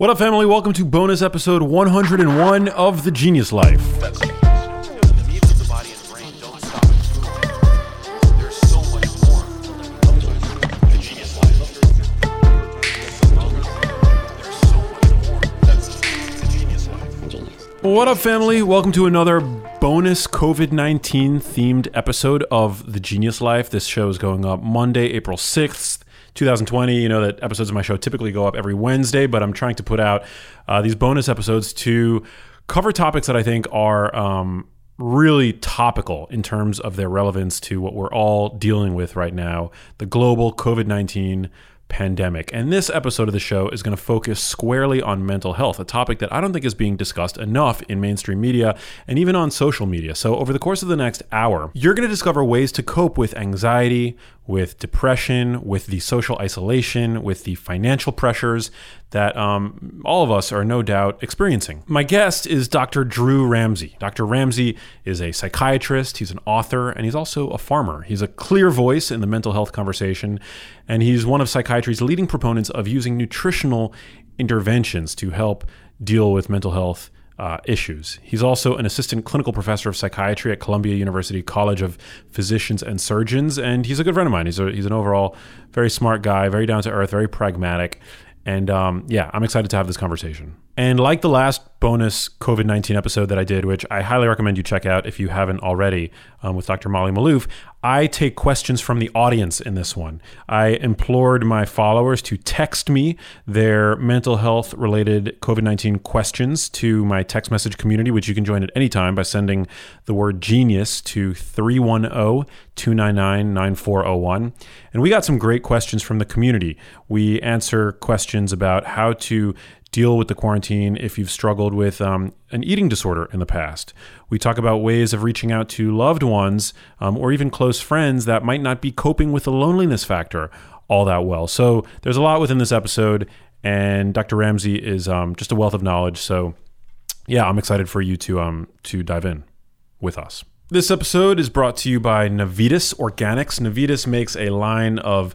What up, family? Welcome to bonus episode 101 of The Genius Life. What up, family? Welcome to another bonus COVID 19 themed episode of The Genius Life. This show is going up Monday, April 6th. 2020, you know that episodes of my show typically go up every Wednesday, but I'm trying to put out uh, these bonus episodes to cover topics that I think are um, really topical in terms of their relevance to what we're all dealing with right now the global COVID 19 pandemic. And this episode of the show is going to focus squarely on mental health, a topic that I don't think is being discussed enough in mainstream media and even on social media. So, over the course of the next hour, you're going to discover ways to cope with anxiety, with depression, with the social isolation, with the financial pressures that um, all of us are no doubt experiencing. My guest is Dr. Drew Ramsey. Dr. Ramsey is a psychiatrist, he's an author, and he's also a farmer. He's a clear voice in the mental health conversation, and he's one of psychiatry's leading proponents of using nutritional interventions to help deal with mental health uh, issues. He's also an assistant clinical professor of psychiatry at Columbia University College of Physicians and Surgeons, and he's a good friend of mine. He's a, he's an overall very smart guy, very down to earth, very pragmatic, and um, yeah, I'm excited to have this conversation. And like the last bonus COVID 19 episode that I did, which I highly recommend you check out if you haven't already um, with Dr. Molly Maloof, I take questions from the audience in this one. I implored my followers to text me their mental health related COVID 19 questions to my text message community, which you can join at any time by sending the word genius to 310 299 9401. And we got some great questions from the community. We answer questions about how to deal with the quarantine if you've struggled with um, an eating disorder in the past. We talk about ways of reaching out to loved ones um, or even close friends that might not be coping with the loneliness factor all that well. So there's a lot within this episode, and Dr. Ramsey is um, just a wealth of knowledge. So yeah, I'm excited for you to um, to dive in with us. This episode is brought to you by Navitas Organics. Navitas makes a line of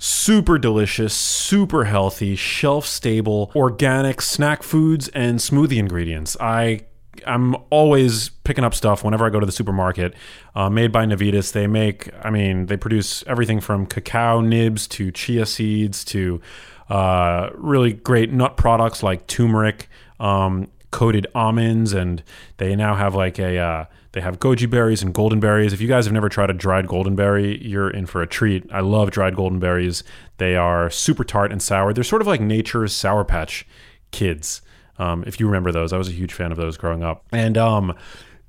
super delicious, super healthy, shelf stable, organic snack foods and smoothie ingredients. I I'm always picking up stuff whenever I go to the supermarket, uh, made by Navitas. They make, I mean, they produce everything from cacao nibs to chia seeds to uh, really great nut products like turmeric, um, coated almonds, and they now have like a uh, they have goji berries and golden berries. If you guys have never tried a dried golden berry, you're in for a treat. I love dried golden berries. They are super tart and sour. They're sort of like nature's Sour Patch Kids. Um, if you remember those, I was a huge fan of those growing up. And um,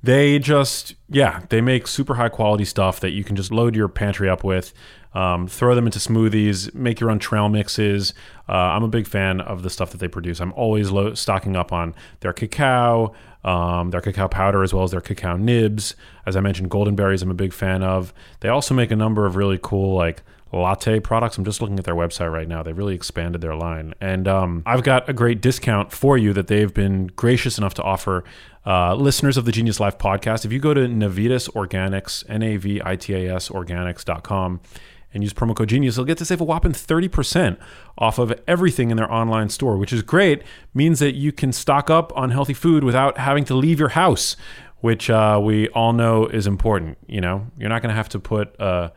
they just, yeah, they make super high quality stuff that you can just load your pantry up with. Um, throw them into smoothies, make your own trail mixes. Uh, I'm a big fan of the stuff that they produce. I'm always lo- stocking up on their cacao, um, their cacao powder, as well as their cacao nibs. As I mentioned, golden berries, I'm a big fan of. They also make a number of really cool, like, latte products. I'm just looking at their website right now. They really expanded their line. And um, I've got a great discount for you that they've been gracious enough to offer uh, listeners of the Genius Life podcast. If you go to Navitas Organics, N A V I T A S organics.com, and use promo code Genius, you'll get to save a whopping 30% off of everything in their online store, which is great. Means that you can stock up on healthy food without having to leave your house, which uh, we all know is important. You know, you're not going to have to put uh,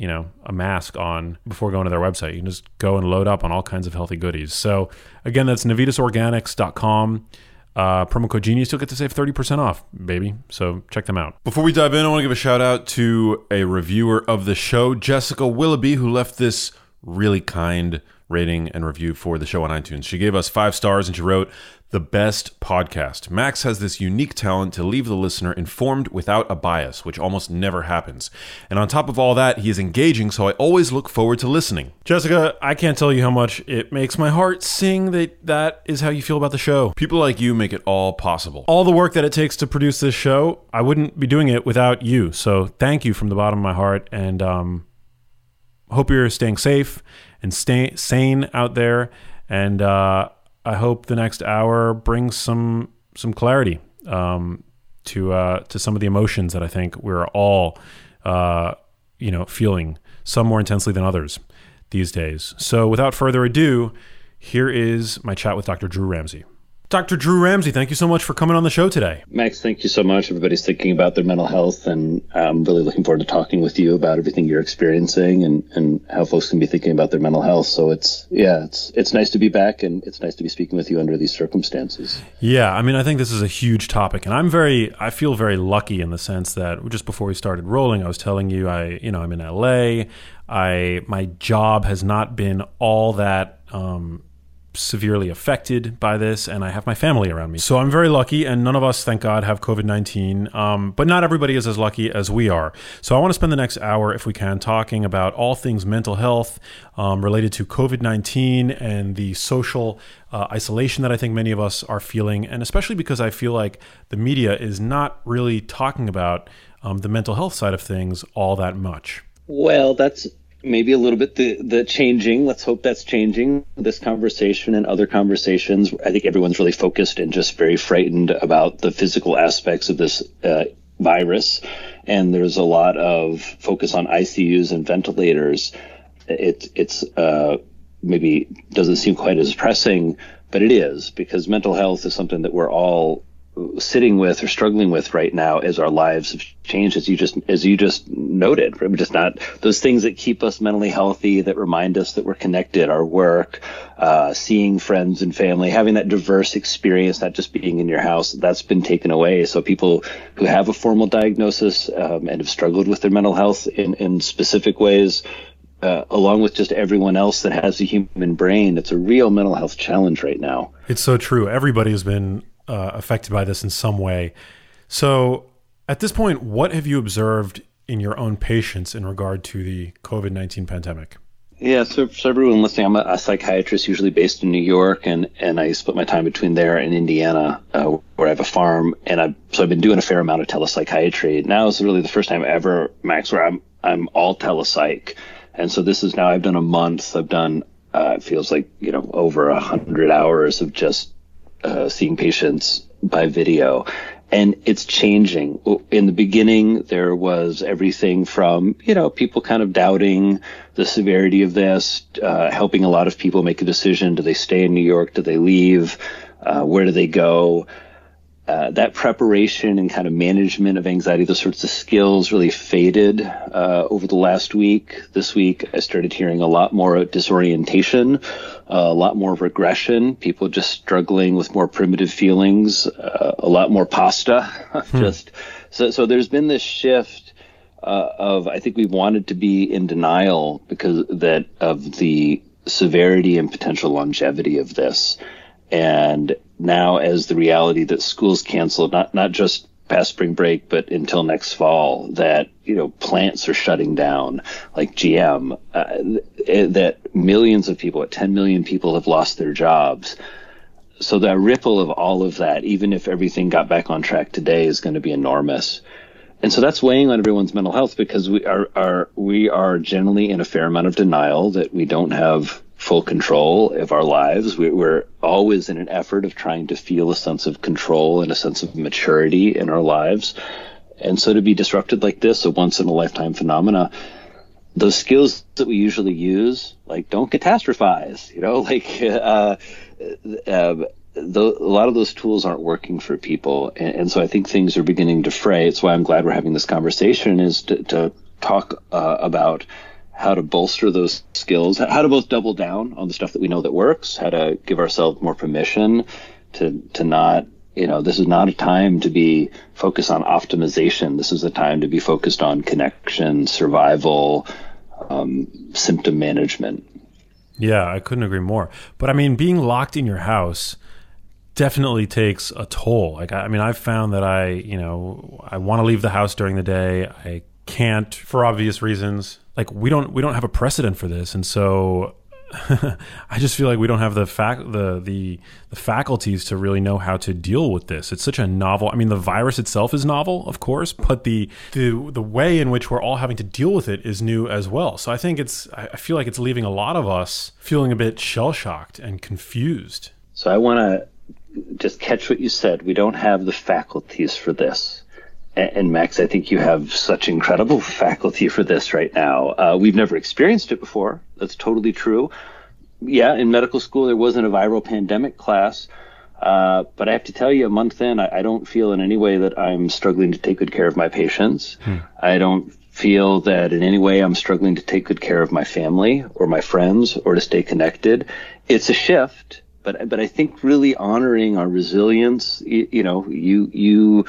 you know, a mask on before going to their website. You can just go and load up on all kinds of healthy goodies. So again, that's navitasorganics.com. Uh, promo code Genius, you'll get to save 30% off, baby. So check them out. Before we dive in, I want to give a shout out to a reviewer of the show, Jessica Willoughby, who left this really kind rating and review for the show on iTunes. She gave us five stars and she wrote, the best podcast. Max has this unique talent to leave the listener informed without a bias, which almost never happens. And on top of all that, he is engaging, so I always look forward to listening. Jessica, I can't tell you how much it makes my heart sing that that is how you feel about the show. People like you make it all possible. All the work that it takes to produce this show, I wouldn't be doing it without you. So thank you from the bottom of my heart, and um, hope you're staying safe and stay sane out there. And uh, I hope the next hour brings some some clarity um, to uh, to some of the emotions that I think we're all uh, you know feeling some more intensely than others these days. So without further ado, here is my chat with Dr. Drew Ramsey. Dr. Drew Ramsey, thank you so much for coming on the show today. Max, thank you so much. Everybody's thinking about their mental health, and I'm really looking forward to talking with you about everything you're experiencing and, and how folks can be thinking about their mental health. So it's yeah, it's it's nice to be back, and it's nice to be speaking with you under these circumstances. Yeah, I mean, I think this is a huge topic, and I'm very, I feel very lucky in the sense that just before we started rolling, I was telling you, I, you know, I'm in LA. I my job has not been all that. Um, severely affected by this, and I have my family around me. So I'm very lucky, and none of us, thank God, have COVID 19. Um, but not everybody is as lucky as we are. So I want to spend the next hour, if we can, talking about all things mental health um, related to COVID 19 and the social uh, isolation that I think many of us are feeling, and especially because I feel like the media is not really talking about um, the mental health side of things all that much. Well, that's maybe a little bit the the changing. Let's hope that's changing. This conversation and other conversations. I think everyone's really focused and just very frightened about the physical aspects of this uh, virus, and there's a lot of focus on ICUs and ventilators. It, it's uh, maybe doesn't seem quite as pressing, but it is because mental health is something that we're all sitting with or struggling with right now as our lives have changed as you just as you just noted just not those things that keep us mentally healthy that remind us that we're connected our work uh, seeing friends and family having that diverse experience not just being in your house that's been taken away so people who have a formal diagnosis um, and have struggled with their mental health in, in specific ways uh, along with just everyone else that has a human brain, it's a real mental health challenge right now. It's so true. Everybody has been uh, affected by this in some way. So, at this point, what have you observed in your own patients in regard to the COVID 19 pandemic? Yeah, so for everyone listening, I'm a, a, psychiatrist usually based in New York, and, and I split my time between there and Indiana, uh, where I have a farm. And I so I've been doing a fair amount of telepsychiatry. Now is really the first time ever, Max, where I'm I'm all telepsych. And so this is now I've done a month. I've done uh, it feels like you know over a hundred hours of just uh, seeing patients by video and it's changing. In the beginning, there was everything from, you know, people kind of doubting the severity of this, uh, helping a lot of people make a decision. Do they stay in New York? Do they leave? Uh, where do they go? Uh, that preparation and kind of management of anxiety, those sorts of skills really faded uh, over the last week. This week, I started hearing a lot more disorientation, uh, a lot more regression, people just struggling with more primitive feelings, uh, a lot more pasta. hmm. Just so, so there's been this shift uh, of I think we wanted to be in denial because that of the severity and potential longevity of this, and now as the reality that schools canceled, not not just past spring break, but until next fall, that you know plants are shutting down, like GM, uh, that millions of people, 10 million people, have lost their jobs. So that ripple of all of that, even if everything got back on track today, is going to be enormous. And so that's weighing on everyone's mental health because we are, are we are generally in a fair amount of denial that we don't have full control of our lives. We, are always in an effort of trying to feel a sense of control and a sense of maturity in our lives. And so to be disrupted like this, a once in a lifetime phenomena, those skills that we usually use, like don't catastrophize, you know, like uh, uh, the, a lot of those tools aren't working for people, and, and, so I think things are beginning to fray. It's why I'm glad we're having this conversation, is to, to talk uh, about how to bolster those skills, how to both double down on the stuff that we know that works, how to give ourselves more permission to to not you know this is not a time to be focused on optimization. This is a time to be focused on connection, survival, um, symptom management. Yeah, I couldn't agree more. But I mean, being locked in your house definitely takes a toll. Like I mean, I've found that I, you know, I want to leave the house during the day. I can't for obvious reasons like we don't we don't have a precedent for this, and so I just feel like we don't have the fact the the the faculties to really know how to deal with this. It's such a novel. I mean, the virus itself is novel, of course, but the the the way in which we're all having to deal with it is new as well. So I think it's I feel like it's leaving a lot of us feeling a bit shell shocked and confused. So I want to just catch what you said. We don't have the faculties for this and Max, I think you have such incredible faculty for this right now. Uh, we've never experienced it before. That's totally true. yeah, in medical school there wasn't a viral pandemic class, uh, but I have to tell you, a month in, I, I, don't feel in any way that I'm struggling to take good care of my patients. Hmm. I don't feel that in any way I'm struggling to take good care of my family or my friends or to stay connected. It's a shift, but but I think really honoring our resilience. You, you know, you you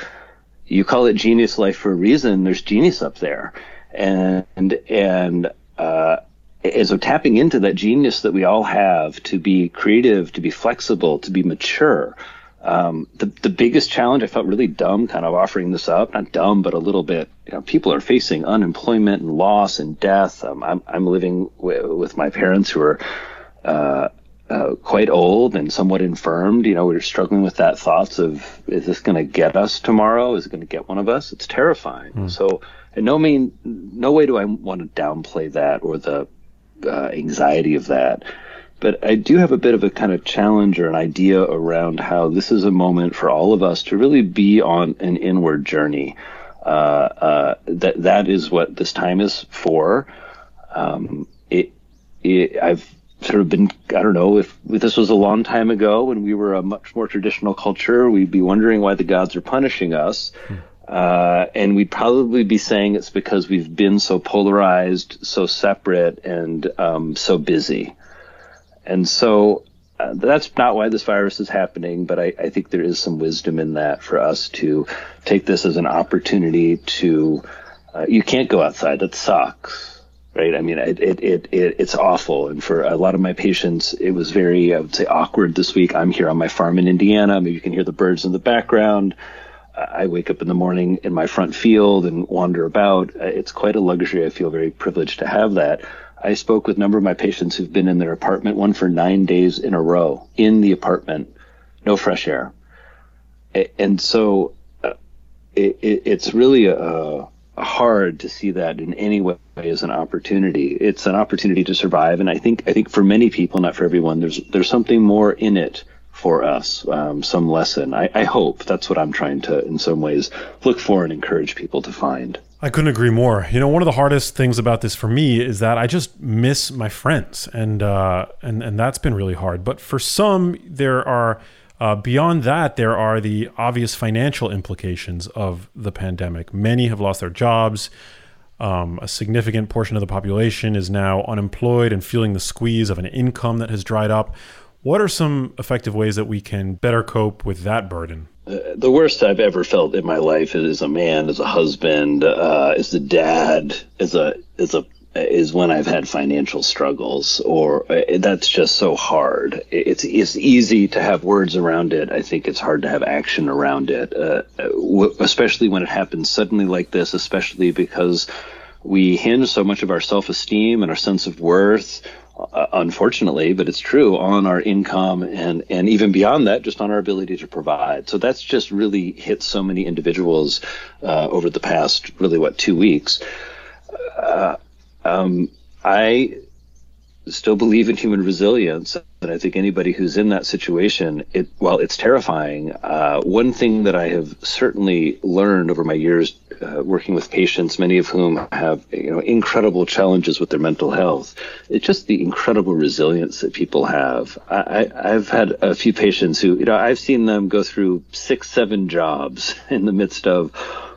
you call it genius life for a reason. There's genius up there, and and uh, and so tapping into that genius that we all have to be creative, to be flexible, to be mature. Um, the the biggest challenge I felt really dumb, kind of offering this up. Not dumb, but a little bit. You know, people are facing unemployment and loss and death. Um, I'm I'm living w- with my parents who are uh, uh, quite old and somewhat infirmed. You know, we're struggling with that thoughts of is this going to get us tomorrow? Is it going to get one of us? It's terrifying. Mm. So, in no mean, no way do I want to downplay that or the uh, anxiety of that. But I do have a bit of a kind of challenge or an idea around how this is a moment for all of us to really be on an inward journey. Uh, uh, that that is what this time is for. Um, it, it, I've sort of been I don't know if, if this was a long time ago when we were a much more traditional culture, we'd be wondering why the gods are punishing us. Hmm. Uh, and we'd probably be saying it's because we've been so polarized, so separate, and um, so busy. And so uh, that's not why this virus is happening, but I, I, think there is some wisdom in that for us to take this as an opportunity to. Uh, you can't go outside. That sucks, right? I mean, it, it, it, it, it's awful. And for a lot of my patients, it was very, I would say, awkward this week. I'm here on my farm in Indiana. Maybe you can hear the birds in the background. I wake up in the morning in my front field and wander about. It's quite a luxury. I feel very privileged to have that. I spoke with a number of my patients who've been in their apartment, one for nine days in a row in the apartment, no fresh air. And so uh, it, it, it's really a hard to see that in any way as an opportunity. It's an opportunity to survive, and I think I think for many people, not for everyone, there's there's something more in it for us, um, some lesson. I, I hope that's what I'm trying to, in some ways, look for and encourage people to find. I couldn't agree more. You know, one of the hardest things about this for me is that I just miss my friends, and uh, and and that's been really hard. But for some, there are uh, beyond that, there are the obvious financial implications of the pandemic. Many have lost their jobs. Um, a significant portion of the population is now unemployed and feeling the squeeze of an income that has dried up. What are some effective ways that we can better cope with that burden? The worst I've ever felt in my life as a man, as a husband, uh, as a dad, as a as a is when I've had financial struggles, or uh, that's just so hard. It's it's easy to have words around it. I think it's hard to have action around it, uh, w- especially when it happens suddenly like this. Especially because we hinge so much of our self esteem and our sense of worth uh, unfortunately, but it's true on our income and and even beyond that, just on our ability to provide. So that's just really hit so many individuals uh, over the past really what two weeks. Um, I still believe in human resilience, and I think anybody who's in that situation, it while it's terrifying, uh, one thing that I have certainly learned over my years uh, working with patients, many of whom have you know incredible challenges with their mental health, it's just the incredible resilience that people have. I, I've had a few patients who you know I've seen them go through six, seven jobs in the midst of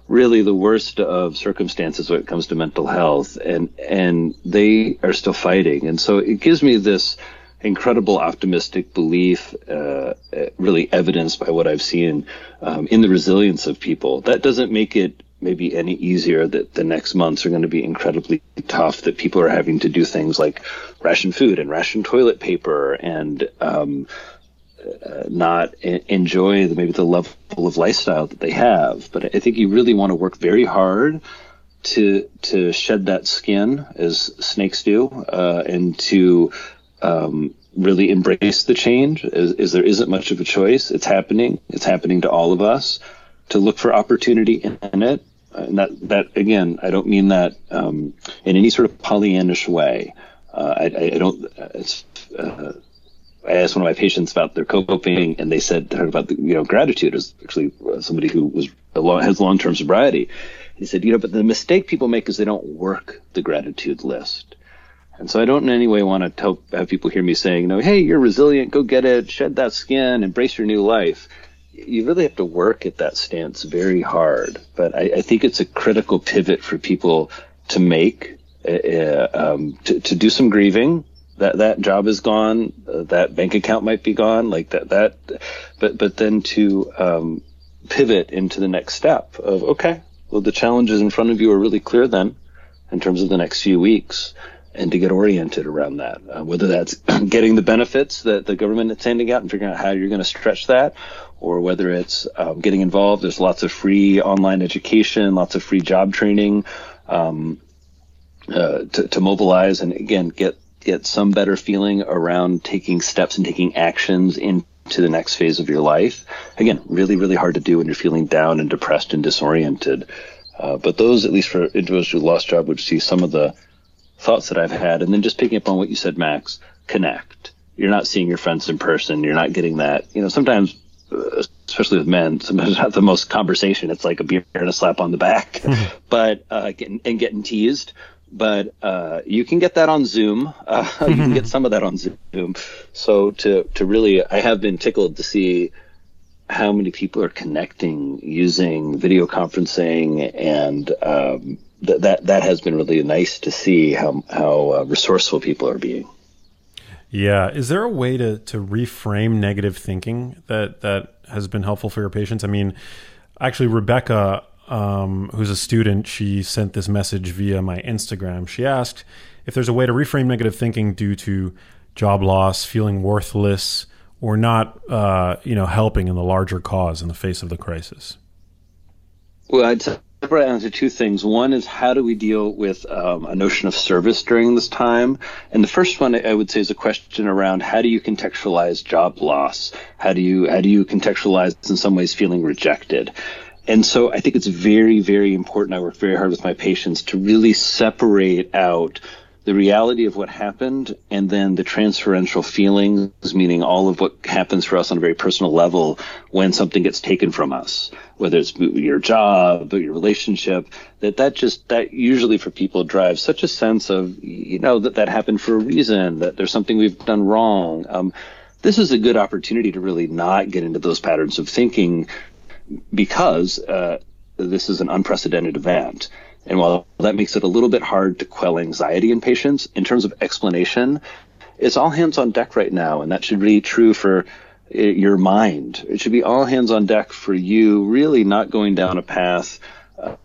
really the worst of circumstances when it comes to mental health, and and they are still fighting. And so it gives me this incredible optimistic belief, uh, really evidenced by what I've seen um, in the resilience of people. That doesn't make it maybe any easier that the next months are going to be incredibly tough that people are having to do things like ration food and ration toilet paper and um, uh, not enjoy the, maybe the level of lifestyle that they have. But I think you really want to work very hard to to shed that skin as snakes do, uh, and to um, really embrace the change. As, there isn't much of a choice, it's happening. It's happening to all of us. To look for opportunity in it, and that that again, I don't mean that um, in any sort of Pollyannish way. Uh, I, I, don't. It's uh, I asked one of my patients about their coping, and they said heard about the, you know gratitude as actually uh, somebody who was has long term sobriety. He said, you know, but the mistake people make is they don't work the gratitude list. And so I don't in any way want to tell, have people hear me saying, you know, hey, you're resilient, go get it, shed that skin, embrace your new life. You really have to work at that stance very hard. But I, I think it's a critical pivot for people to make, uh, um, to, to do some grieving. That that job is gone. Uh, that bank account might be gone. Like that that, but but then to um, pivot into the next step of okay, well the challenges in front of you are really clear then, in terms of the next few weeks and to get oriented around that. Uh, whether that's getting the benefits that the government is handing out and figuring out how you're going to stretch that, or whether it's um, getting involved. There's lots of free online education, lots of free job training um, uh, to, to mobilize and again get get some better feeling around taking steps and taking actions into the next phase of your life. Again, really, really hard to do when you're feeling down and depressed and disoriented. Uh, but those, at least for individuals who lost job, would see some of the thoughts that I've had. And then just picking up on what you said, Max, connect. You're not seeing your friends in person. You're not getting that. You know, sometimes, uh, especially with men, sometimes not the most conversation. It's like a beer and a slap on the back, but uh, getting, and getting teased. But uh, you can get that on Zoom. Uh, you can get some of that on Zoom. So to to really, I have been tickled to see how many people are connecting using video conferencing and um, th- that that has been really nice to see how how uh, resourceful people are being. Yeah, is there a way to to reframe negative thinking that that has been helpful for your patients? I mean, actually, Rebecca, um, who's a student, she sent this message via my Instagram. She asked if there's a way to reframe negative thinking due to job loss, feeling worthless, or not, uh, you know, helping in the larger cause in the face of the crisis. Well, I'd separate into two things. One is how do we deal with um, a notion of service during this time? And the first one I would say is a question around how do you contextualize job loss? How do you how do you contextualize in some ways feeling rejected? And so I think it's very, very important. I work very hard with my patients to really separate out the reality of what happened and then the transferential feelings, meaning all of what happens for us on a very personal level when something gets taken from us, whether it's your job or your relationship, that that just, that usually for people drives such a sense of, you know, that that happened for a reason, that there's something we've done wrong. Um, this is a good opportunity to really not get into those patterns of thinking because uh, this is an unprecedented event. And while that makes it a little bit hard to quell anxiety in patients, in terms of explanation, it's all hands on deck right now. And that should be true for uh, your mind. It should be all hands on deck for you, really not going down a path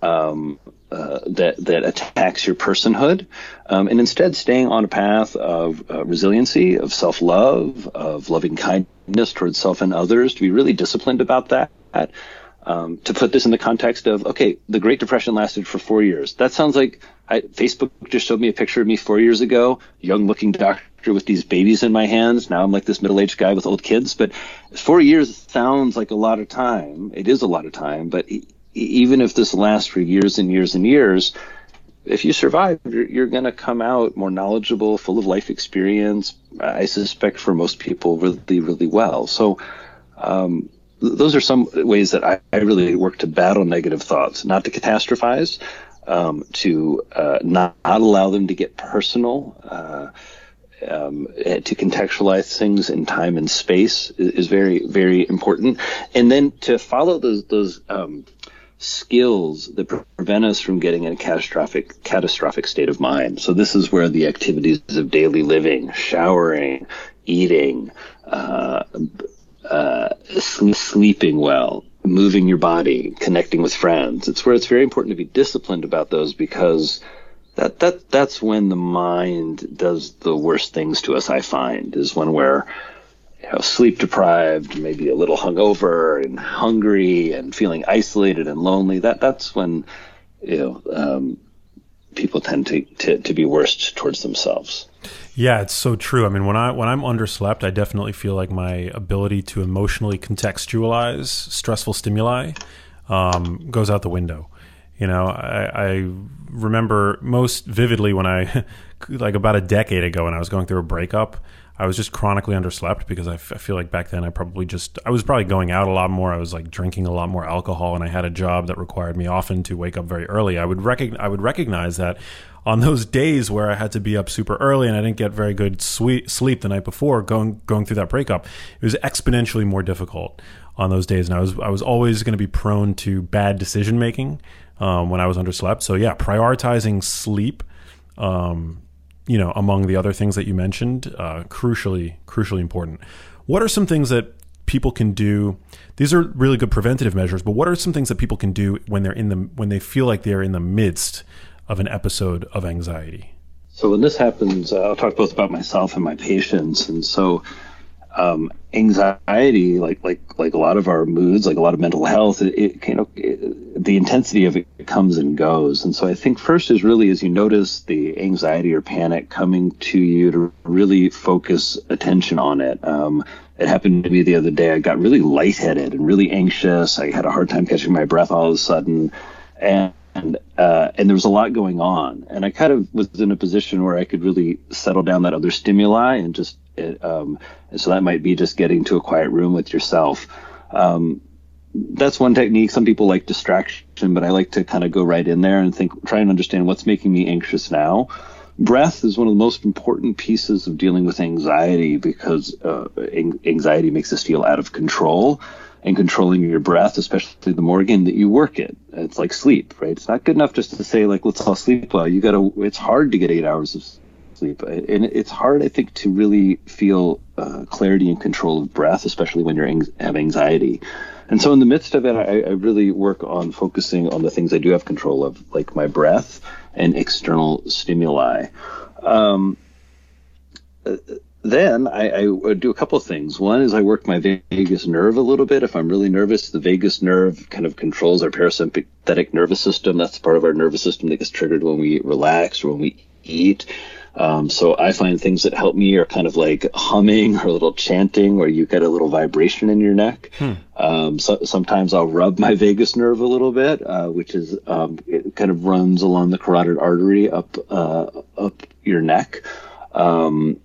um, uh, that that attacks your personhood, um, and instead staying on a path of uh, resiliency, of self love, of loving kindness towards self and others. To be really disciplined about that. Um, to put this in the context of okay, the Great Depression lasted for four years. That sounds like I, Facebook just showed me a picture of me four years ago, young-looking doctor with these babies in my hands. Now I'm like this middle-aged guy with old kids. But four years sounds like a lot of time. It is a lot of time. But even if this lasts for years and years and years, if you survive, you're, you're going to come out more knowledgeable, full of life experience. I suspect for most people, really, really well. So. Um, those are some ways that I, I, really work to battle negative thoughts, not to catastrophize, um, to uh, not, not, allow them to get personal, uh, um, to contextualize things in time and space is, is, very, very important. And then to follow those, those um, skills that prevent us from getting in a catastrophic, catastrophic state of mind. So this is where the activities of daily living, showering, eating, uh, uh, sleeping well, moving your body, connecting with friends. It's where it's very important to be disciplined about those because that that that's when the mind does the worst things to us. I find is when we're know, sleep deprived, maybe a little hungover and hungry and feeling isolated and lonely. That that's when you know um, people tend to, to to be worst towards themselves. Yeah, it's so true. I mean, when I when I'm underslept, I definitely feel like my ability to emotionally contextualize stressful stimuli um, goes out the window. You know, I, I, remember most vividly when I, like about a decade ago, when I was going through a breakup. I was just chronically underslept because I, f- I feel like back then I probably just I was probably going out a lot more. I was like drinking a lot more alcohol, and I had a job that required me often to wake up very early. I would recognize I would recognize that on those days where I had to be up super early and I didn't get very good sweet sleep the night before, going going through that breakup, it was exponentially more difficult on those days, and I was I was always going to be prone to bad decision making um, when I was underslept. So yeah, prioritizing sleep. Um, you know, among the other things that you mentioned, uh, crucially, crucially important. What are some things that people can do? These are really good preventative measures, but what are some things that people can do when they're in the when they feel like they're in the midst of an episode of anxiety? So when this happens, uh, I'll talk both about myself and my patients. And so, um, anxiety, like like like a lot of our moods, like a lot of mental health, it, it you know, it, the intensity of it comes and goes. And so I think first is really as you notice the anxiety or panic coming to you to really focus attention on it. Um, it happened to me the other day. I got really lightheaded and really anxious. I had a hard time catching my breath all of a sudden, and and uh, and there was a lot going on, and I kind of was in a position where I could really settle down that other stimuli and just it, um, and so that might be just getting to a quiet room with yourself. Um, that's one technique. Some people like distraction, but I like to kind of go right in there and think, try and understand what's making me anxious now. Breath is one of the most important pieces of dealing with anxiety because uh, anxiety makes us feel out of control and controlling your breath, especially the more that you work it. It's like sleep, right? It's not good enough just to say like let's all sleep well. You gotta. It's hard to get eight hours of and it's hard, I think, to really feel uh, clarity and control of breath, especially when you ang- have anxiety. And so, in the midst of it, I, I really work on focusing on the things I do have control of, like my breath and external stimuli. Um, then I, I do a couple of things. One is I work my vagus nerve a little bit. If I'm really nervous, the vagus nerve kind of controls our parasympathetic nervous system. That's part of our nervous system that gets triggered when we relax or when we eat. Um, so I find things that help me are kind of like humming or a little chanting, where you get a little vibration in your neck. Hmm. Um, so, sometimes I'll rub my vagus nerve a little bit, uh, which is um, it kind of runs along the carotid artery up uh, up your neck. Um,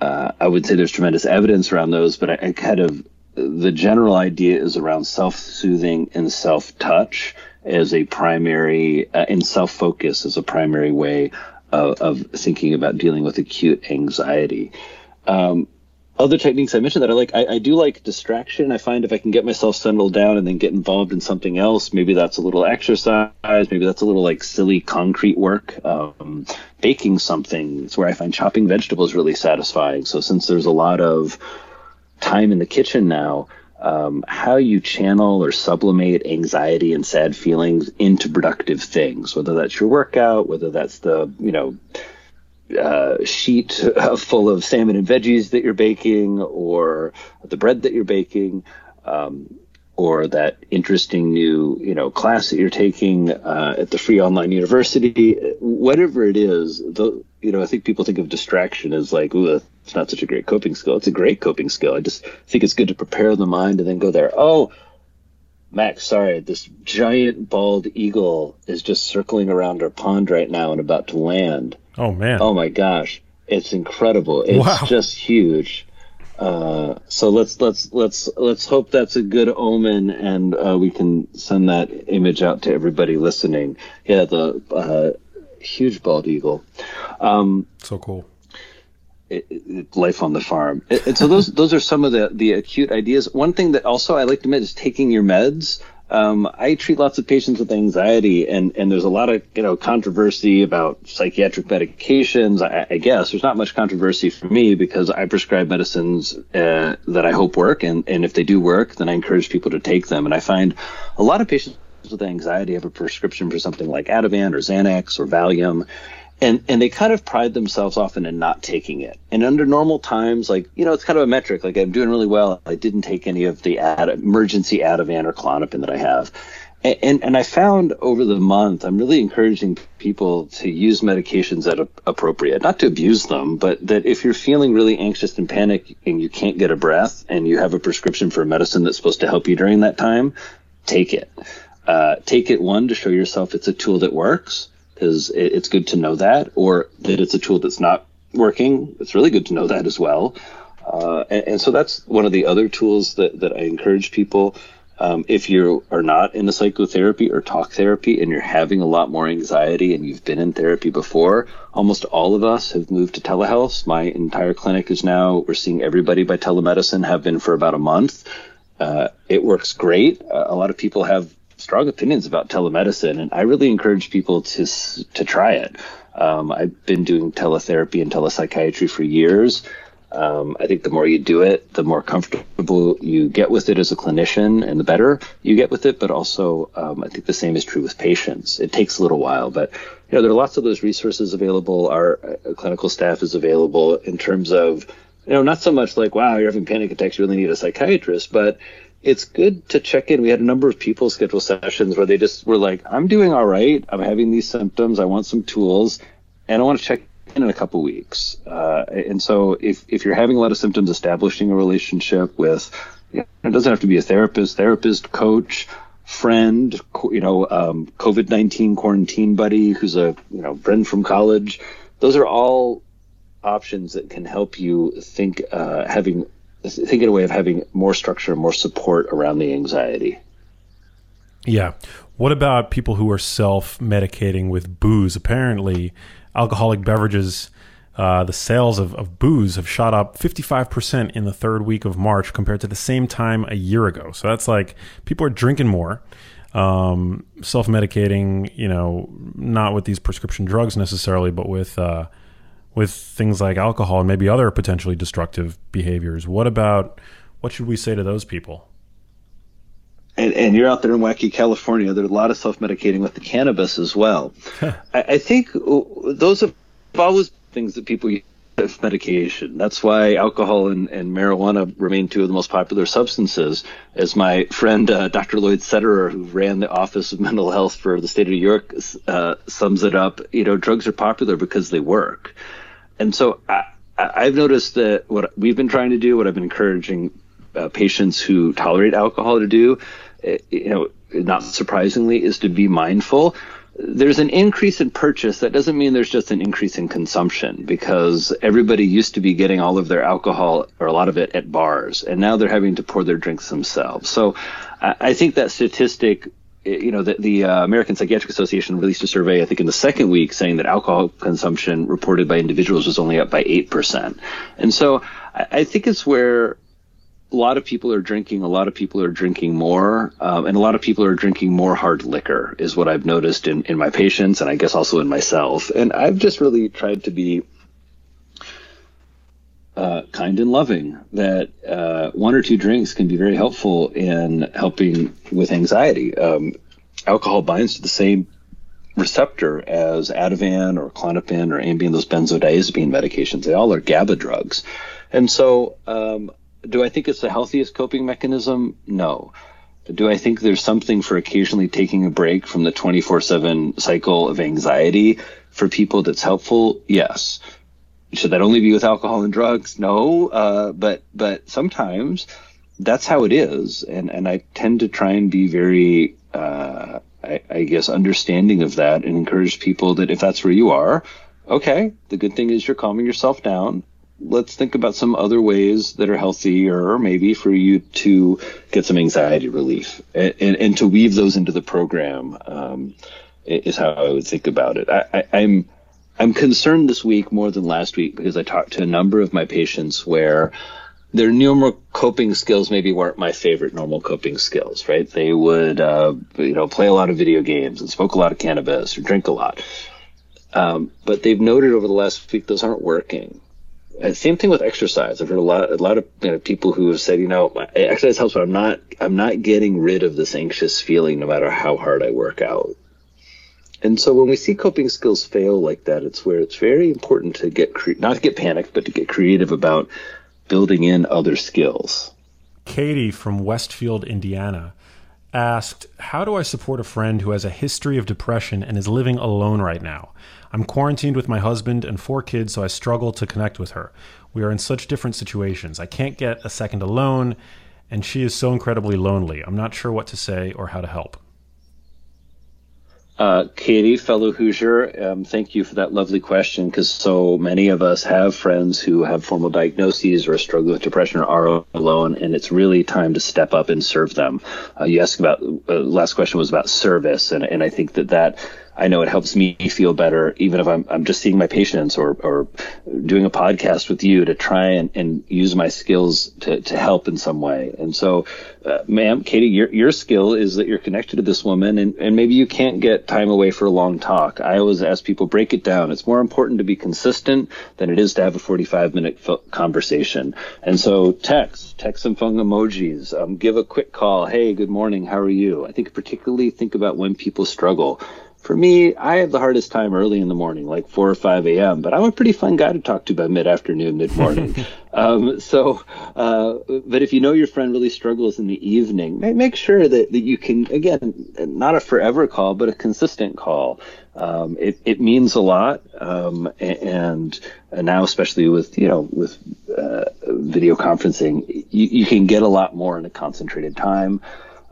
uh, I would say there's tremendous evidence around those, but I, I kind of the general idea is around self-soothing and self-touch as a primary uh, and self-focus as a primary way of, of, thinking about dealing with acute anxiety. Um, other techniques I mentioned that I like, I, I, do like distraction. I find if I can get myself settled down and then get involved in something else, maybe that's a little exercise, maybe that's a little like silly concrete work. Um, baking something is where I find chopping vegetables really satisfying. So since there's a lot of time in the kitchen now, um, how you channel or sublimate anxiety and sad feelings into productive things, whether that's your workout, whether that's the, you know, uh, sheet full of salmon and veggies that you're baking, or the bread that you're baking, um, or that interesting new you know class that you're taking uh, at the free online university. Whatever it is, the you know I think people think of distraction as like, ooh, it's not such a great coping skill. It's a great coping skill. I just think it's good to prepare the mind and then go there. Oh. Max, sorry, this giant bald eagle is just circling around our pond right now and about to land Oh man! Oh my gosh, it's incredible! It's wow. just huge. Uh, so let's let's let's let's hope that's a good omen, and uh, we can send that image out to everybody listening. Yeah, the uh, huge bald eagle. Um, so cool. It, it, life on the farm. It, so those those are some of the the acute ideas. One thing that also I like to admit is taking your meds. Um, I treat lots of patients with anxiety, and, and there's a lot of you know controversy about psychiatric medications. I, I guess there's not much controversy for me because I prescribe medicines uh, that I hope work, and, and if they do work, then I encourage people to take them. And I find a lot of patients with anxiety have a prescription for something like Ativan or Xanax or Valium, and and they kind of pride themselves often in not taking it. And under normal times, like you know, it's kind of a metric. Like I'm doing really well. I didn't take any of the ad, emergency Ativan or Klonopin that I have. And, and, and I found over the month, I'm really encouraging people to use medications that are appropriate, not to abuse them, but that if you're feeling really anxious and panic and you can't get a breath and you have a prescription for a medicine that's supposed to help you during that time, take it. Uh, take it one to show yourself it's a tool that works because it's good to know that, or that it's a tool that's not working. It's really good to know that as well. Uh, and, and, so that's one of the other tools that, that I encourage people. Um, if you are not in a psychotherapy or talk therapy and you're having a lot more anxiety and you've been in therapy before, almost all of us have moved to telehealth. My entire clinic is now, we're seeing everybody by telemedicine, have been for about a month. Uh, it works great. Uh, a lot of people have strong opinions about telemedicine, and I really encourage people to to try it. Um, I've been doing teletherapy and telepsychiatry for years. Um, I think the more you do it, the more comfortable you get with it as a clinician, and the better you get with it. But also, um, I think the same is true with patients. It takes a little while, but you know there are lots of those resources available. Our uh, clinical staff is available in terms of you know not so much like wow you're having panic attacks, you really need a psychiatrist, but it's good to check in. We had a number of people schedule sessions where they just were like, I'm doing all right. I'm having these symptoms. I want some tools and I want to check in in a couple weeks. Uh, and so if, if you're having a lot of symptoms, establishing a relationship with, you know, it doesn't have to be a therapist, therapist, coach, friend, you know, um, COVID-19 quarantine buddy who's a, you know, friend from college. Those are all options that can help you think, uh, having thinking a way of having more structure, more support around the anxiety. Yeah. What about people who are self medicating with booze? Apparently, alcoholic beverages, uh, the sales of, of booze have shot up 55% in the third week of March compared to the same time a year ago. So that's like people are drinking more, um, self medicating, you know, not with these prescription drugs necessarily, but with. Uh, with things like alcohol and maybe other potentially destructive behaviors. What about what should we say to those people? And, and you're out there in wacky California. There's a lot of self-medicating with the cannabis as well. I, I, think those have always things that people use as medication. That's why alcohol and, and marijuana remain two of the most popular substances. As my friend uh, Dr. Lloyd Sederer, who ran the Office of Mental Health for the state of New York, uh, sums it up. You know, drugs are popular because they work and so I, I've noticed that what we've been trying to do, what I've been encouraging uh, patients who tolerate alcohol to do, eh, you know, not surprisingly, is to be mindful. There's an increase in purchase. That doesn't mean there's just an increase in consumption because everybody used to be getting all of their alcohol or a lot of it at bars, and now they're having to pour their drinks themselves. So I think that statistic you know, the, the uh, American Psychiatric Association released a survey, I think, in the second week saying that alcohol consumption reported by individuals was only up by 8%. And so I, I think it's where a lot of people are drinking, a lot of people are drinking more, um, and a lot of people are drinking more hard liquor, is what I've noticed in, in my patients and I guess also in myself. And I've just really tried to be uh, kind and loving that uh, one or two drinks can be very helpful in helping with anxiety. Um, alcohol binds to the same receptor as Ativan or Klonopin or Ambien, those benzodiazepine medications. They all are GABA drugs. And so, um, do I think it's the healthiest coping mechanism? No. Do I think there's something for occasionally taking a break from the 24 7 cycle of anxiety for people that's helpful? Yes should that only be with alcohol and drugs? No, uh, but but sometimes that's how it is, and and I tend to try and be very, uh, I, I guess, understanding of that, and encourage people that if that's where you are, okay, the good thing is you're calming yourself down. Let's think about some other ways that are healthier, maybe for you to get some anxiety relief, and, and, and to weave those into the program um, is how I would think about it. I, I, I'm I'm concerned this week more than last week because I talked to a number of my patients where their normal coping skills maybe weren't my favorite normal coping skills, right? They would, uh, you know, play a lot of video games and smoke a lot of cannabis or drink a lot. Um, but they've noted over the last week those aren't working. And same thing with exercise. I've heard a lot, a lot of you know, people who have said, you know, exercise helps, but I'm not, I'm not getting rid of this anxious feeling no matter how hard I work out. And so when we see coping skills fail like that, it's where it's very important to get cre- not to get panicked, but to get creative about building in other skills. Katie from Westfield, Indiana, asked, "How do I support a friend who has a history of depression and is living alone right now? I'm quarantined with my husband and four kids, so I struggle to connect with her. We are in such different situations. I can't get a second alone, and she is so incredibly lonely. I'm not sure what to say or how to help." Uh, Katie, fellow Hoosier, um, thank you for that lovely question because so many of us have friends who have formal diagnoses or struggle with depression or are alone, and it's really time to step up and serve them. Uh, you asked about, uh, last question was about service, and, and I think that that I know it helps me feel better, even if I'm, I'm just seeing my patients or, or doing a podcast with you to try and, and use my skills to, to help in some way. And so, uh, ma'am, Katie, your, your skill is that you're connected to this woman and, and maybe you can't get time away for a long talk. I always ask people, break it down. It's more important to be consistent than it is to have a 45 minute conversation. And so text, text some fun emojis, um, give a quick call. Hey, good morning. How are you? I think particularly think about when people struggle for me, I have the hardest time early in the morning, like 4 or 5 a.m., but I'm a pretty fun guy to talk to by mid afternoon, mid morning. um, so, uh, but if you know your friend really struggles in the evening, make, make sure that, that you can, again, not a forever call, but a consistent call. Um, it, it means a lot. Um, and, and now, especially with, you know, with uh, video conferencing, you, you can get a lot more in a concentrated time.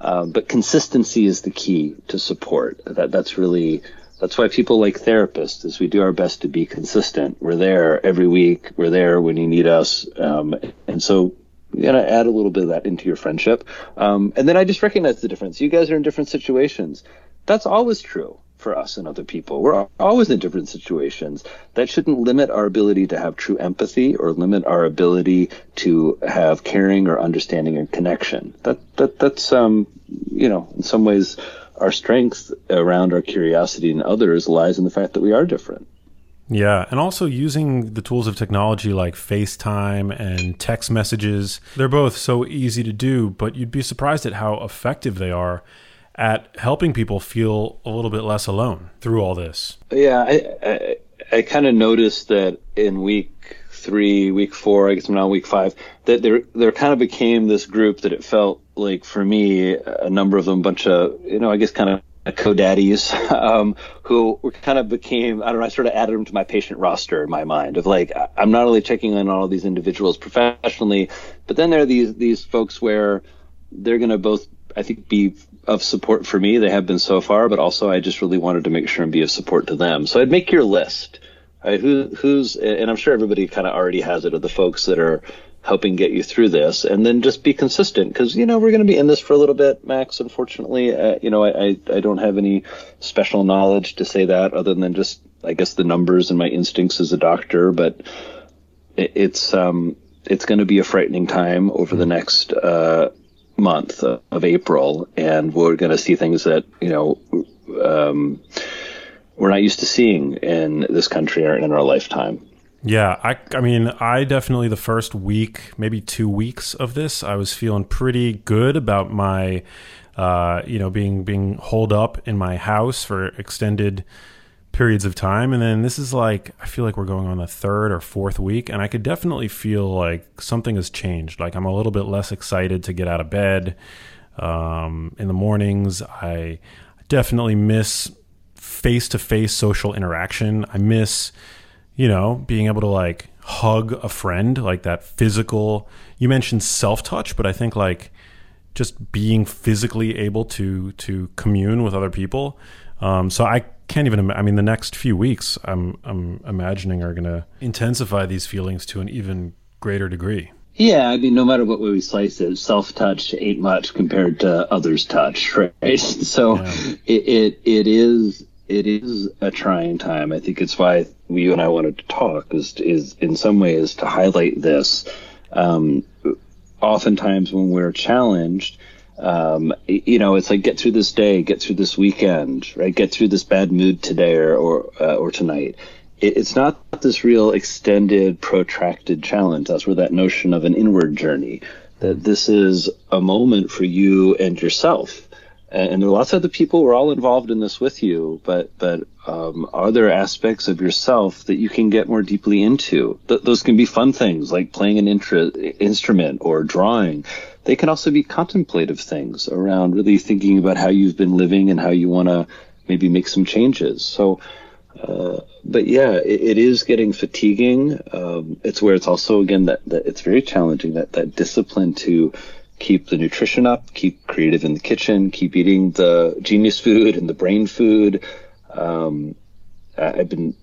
Um, but consistency is the key to support. That that's really that's why people like therapists is we do our best to be consistent. We're there every week. We're there when you need us. Um, and so you gotta add a little bit of that into your friendship. Um, and then I just recognize the difference. You guys are in different situations. That's always true for us and other people. We're always in different situations. That shouldn't limit our ability to have true empathy or limit our ability to have caring or understanding and connection. That that that's um you know in some ways our strength around our curiosity in others lies in the fact that we are different. Yeah, and also using the tools of technology like FaceTime and text messages. They're both so easy to do, but you'd be surprised at how effective they are at helping people feel a little bit less alone through all this. Yeah, I I, I kind of noticed that in week three, week four, I guess I'm now week five, that there there kind of became this group that it felt like for me, a number of them, bunch of you know, I guess kind of co-daddies um, who were kind of became I don't know I sort of added them to my patient roster in my mind of like I'm not only checking in on all these individuals professionally, but then there are these these folks where they're going to both I think be of support for me. They have been so far, but also I just really wanted to make sure and be of support to them. So I'd make your list. Who, who's, and I'm sure everybody kind of already has it of the folks that are helping get you through this, and then just be consistent because you know we're going to be in this for a little bit, Max. Unfortunately, uh, you know I, I I don't have any special knowledge to say that other than just I guess the numbers and my instincts as a doctor, but it, it's um it's going to be a frightening time over the next uh, month of April, and we're going to see things that you know um, we're not used to seeing in this country or in our lifetime. Yeah, I, I mean, I definitely the first week, maybe two weeks of this, I was feeling pretty good about my, uh, you know, being being holed up in my house for extended periods of time and then this is like i feel like we're going on the third or fourth week and i could definitely feel like something has changed. Like i'm a little bit less excited to get out of bed um, in the mornings. I definitely miss face-to-face social interaction. I miss you know being able to like hug a friend like that physical you mentioned self-touch but i think like just being physically able to to commune with other people. Um, so I can't even. I mean, the next few weeks, I'm I'm imagining are going to intensify these feelings to an even greater degree. Yeah, I mean, no matter what way we slice it, self touch ain't much compared to others' touch, right? So yeah. it, it it is it is a trying time. I think it's why you and I wanted to talk is is in some ways to highlight this. Um, oftentimes when we're challenged um, you know, it's like get through this day, get through this weekend, right? Get through this bad mood today or or, uh, or tonight. It, it's not this real extended, protracted challenge. That's where that notion of an inward journey. That this is a moment for you and yourself. And, and there are lots of other people. We're all involved in this with you. But but um, are there aspects of yourself that you can get more deeply into? Th- those can be fun things like playing an intra- instrument or drawing they can also be contemplative things around really thinking about how you've been living and how you want to maybe make some changes. So, uh, but yeah, it, it is getting fatiguing. Um, it's where it's also again that, that it's very challenging that that discipline to keep the nutrition up, keep creative in the kitchen, keep eating the genius food and the brain food, Um, I've been,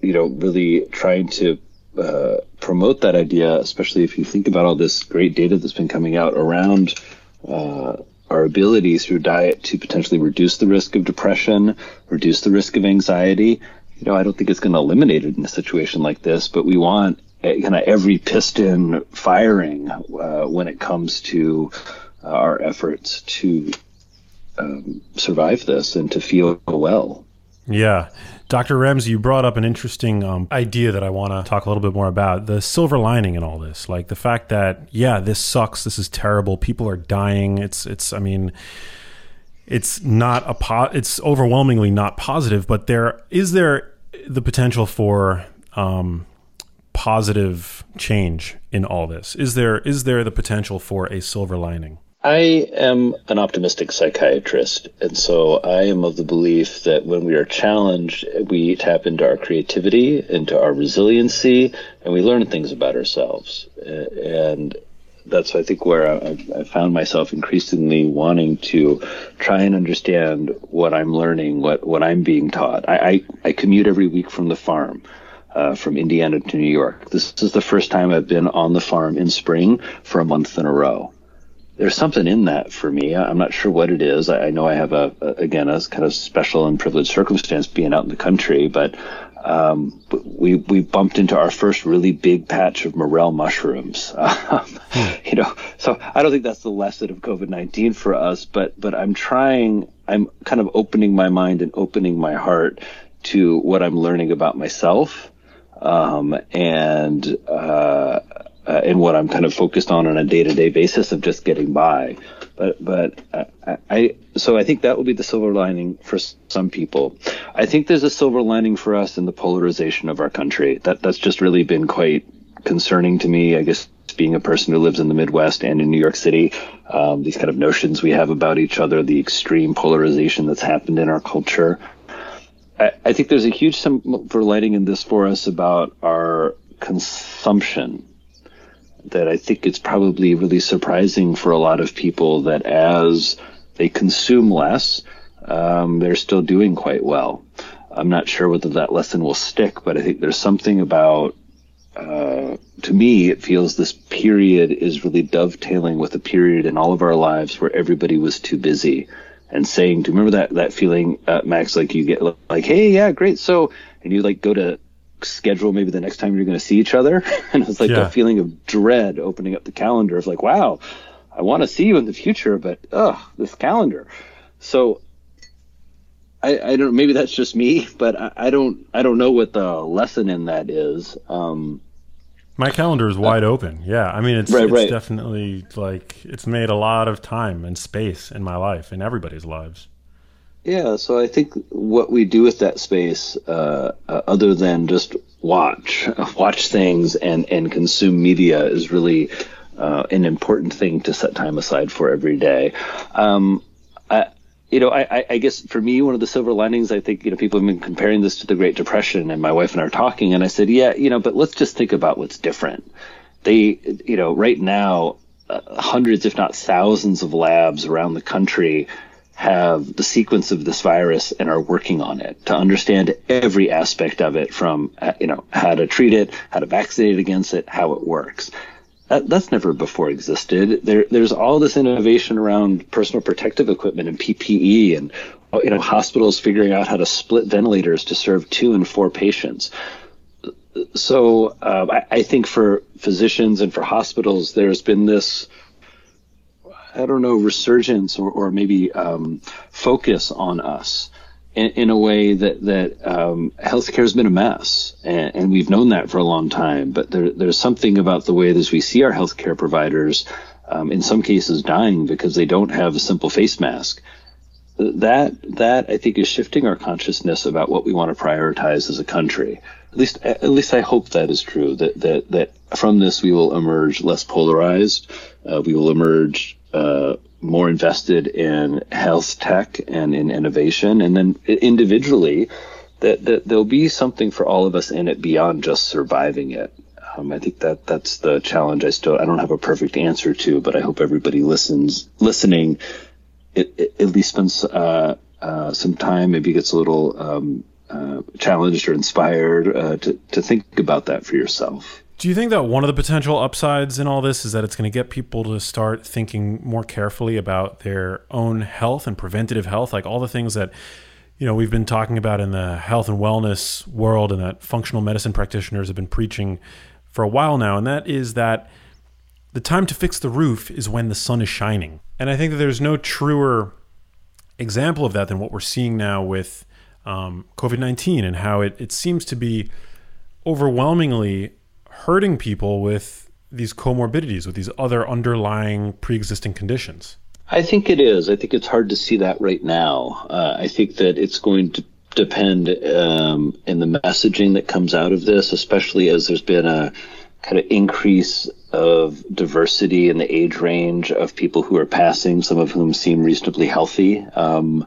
you know, really trying to uh, promote that idea, especially if you think about all this great data that's been coming out around uh, our ability through diet to potentially reduce the risk of depression, reduce the risk of anxiety. You know, I don't think it's going to eliminate it in a situation like this, but we want kind of every piston firing uh, when it comes to uh, our efforts to um, survive this and to feel well. Yeah. Dr. Ramsey, you brought up an interesting um, idea that I want to talk a little bit more about the silver lining in all this. Like the fact that, yeah, this sucks. This is terrible. People are dying. It's, it's, I mean, it's not a po- it's overwhelmingly not positive, but there is there the potential for um, positive change in all this? Is there is there the potential for a silver lining? I am an optimistic psychiatrist, and so I am of the belief that when we are challenged, we tap into our creativity, into our resiliency, and we learn things about ourselves. And that's, I think, where I, I found myself increasingly wanting to try and understand what I'm learning, what, what I'm being taught. I, I, I commute every week from the farm. Uh, from Indiana to New York. This is the first time I've been on the farm in spring for a month in a row there's something in that for me. I'm not sure what it is. I, know I have a, again a kind of special and privileged circumstance being out in the country, but um, we we bumped into our first really big patch of morel mushrooms. hmm. You know, so I don't think that's the lesson of COVID-19 for us, but but I'm trying. I'm kind of opening my mind and opening my heart to what I'm learning about myself, um, and. Uh, uh, and what I'm kind of focused on on a day-to-day basis of just getting by. But but I, I so I think that will be the silver lining for some people. I think there's a silver lining for us in the polarization of our country. That that's just really been quite concerning to me. I guess being a person who lives in the Midwest and in New York City, um, these kind of notions we have about each other, the extreme polarization that's happened in our culture. I, I think there's a huge silver lining in this for us about our consumption that I think it's probably really surprising for a lot of people that as they consume less, um, they're still doing quite well. I'm not sure whether that lesson will stick, but I think there's something about, uh, to me, it feels this period is really dovetailing with a period in all of our lives where everybody was too busy and saying, do you remember that, that feeling, uh, Max, like you get like, hey, yeah, great. So, and you like go to schedule maybe the next time you're going to see each other. and it was like yeah. a feeling of dread opening up the calendar of like, wow, I want to see you in the future, but ugh, this calendar. So I, I don't maybe that's just me, but I, I, don't I don't know what the lesson in that is. Um, my calendar is wide uh, open. Yeah, I mean it's, right, it's right. definitely like it's made a lot of time and space in my life in everybody's lives. Yeah, so I think what we do with that space, uh, uh, other than just watch, watch things and, and consume media, is really uh, an important thing to set time aside for every day. Um, I, you know, I, I guess for me, one of the silver linings, I think, you know, people have been comparing this to the Great Depression, and my wife and I are talking, and I said, yeah, you know, but let's just think about what's different. They, you know, right now, uh, hundreds, if not thousands, of labs around the country have the sequence of this virus and are working on it to understand every aspect of it from uh, you know how to treat it how to vaccinate against it how it works. That, that's never before existed. There, there's all this innovation around personal protective equipment and ppe and you know hospitals figuring out how to split ventilators to serve two and four patients. So uh, I, I think for physicians and for hospitals there's been this I don't know, resurgence or, or maybe um, focus on us in, in, a way that that um, healthcare has been a mess, and, and, we've known that for a long time. But there, there's something about the way that we see our healthcare providers, um, in some cases, dying because they don't have a simple face mask. That that I think is shifting our consciousness about what we want to prioritize as a country. At least at least I hope that is true. That that that from this we will emerge less polarized. Uh, we will emerge uh, more invested in health tech and in innovation, and then individually, that, that there'll be something for all of us in it beyond just surviving it. Um, I think that that's the challenge. I still I don't have a perfect answer to, but I hope everybody listens listening. It, it, at least spends uh, uh, some time, maybe gets a little um, uh, challenged or inspired uh, to to think about that for yourself. Do you think that one of the potential upsides in all this is that it's going to get people to start thinking more carefully about their own health and preventative health, like all the things that you know we've been talking about in the health and wellness world and that functional medicine practitioners have been preaching for a while now, and that is that the time to fix the roof is when the sun is shining. And I think that there's no truer example of that than what we're seeing now with um, COVID 19 and how it, it seems to be overwhelmingly hurting people with these comorbidities, with these other underlying pre existing conditions. I think it is. I think it's hard to see that right now. Uh, I think that it's going to depend um, in the messaging that comes out of this, especially as there's been a kind of increase of diversity in the age range of people who are passing, some of whom seem reasonably healthy. Um,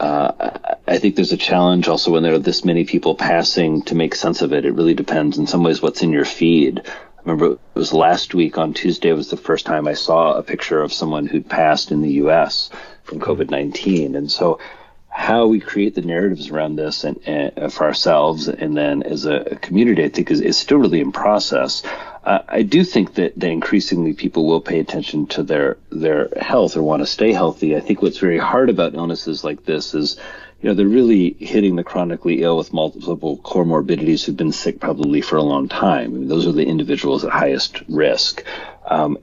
uh, I think there's a challenge also when there are this many people passing to make sense of it. It really depends in some ways what's in your feed. I remember it was last week on Tuesday was the first time I saw a picture of someone who'd passed in the U.S. from COVID 19. And so how we create the narratives around this and, and for ourselves and then as a, community, I think is, is still really in process. I do think that, that increasingly people will pay attention to their their health or want to stay healthy. I think what's very hard about illnesses like this is, you know, they're really hitting the chronically ill with multiple comorbidities who've been sick probably for a long time. I mean, those are the individuals at highest risk. Um,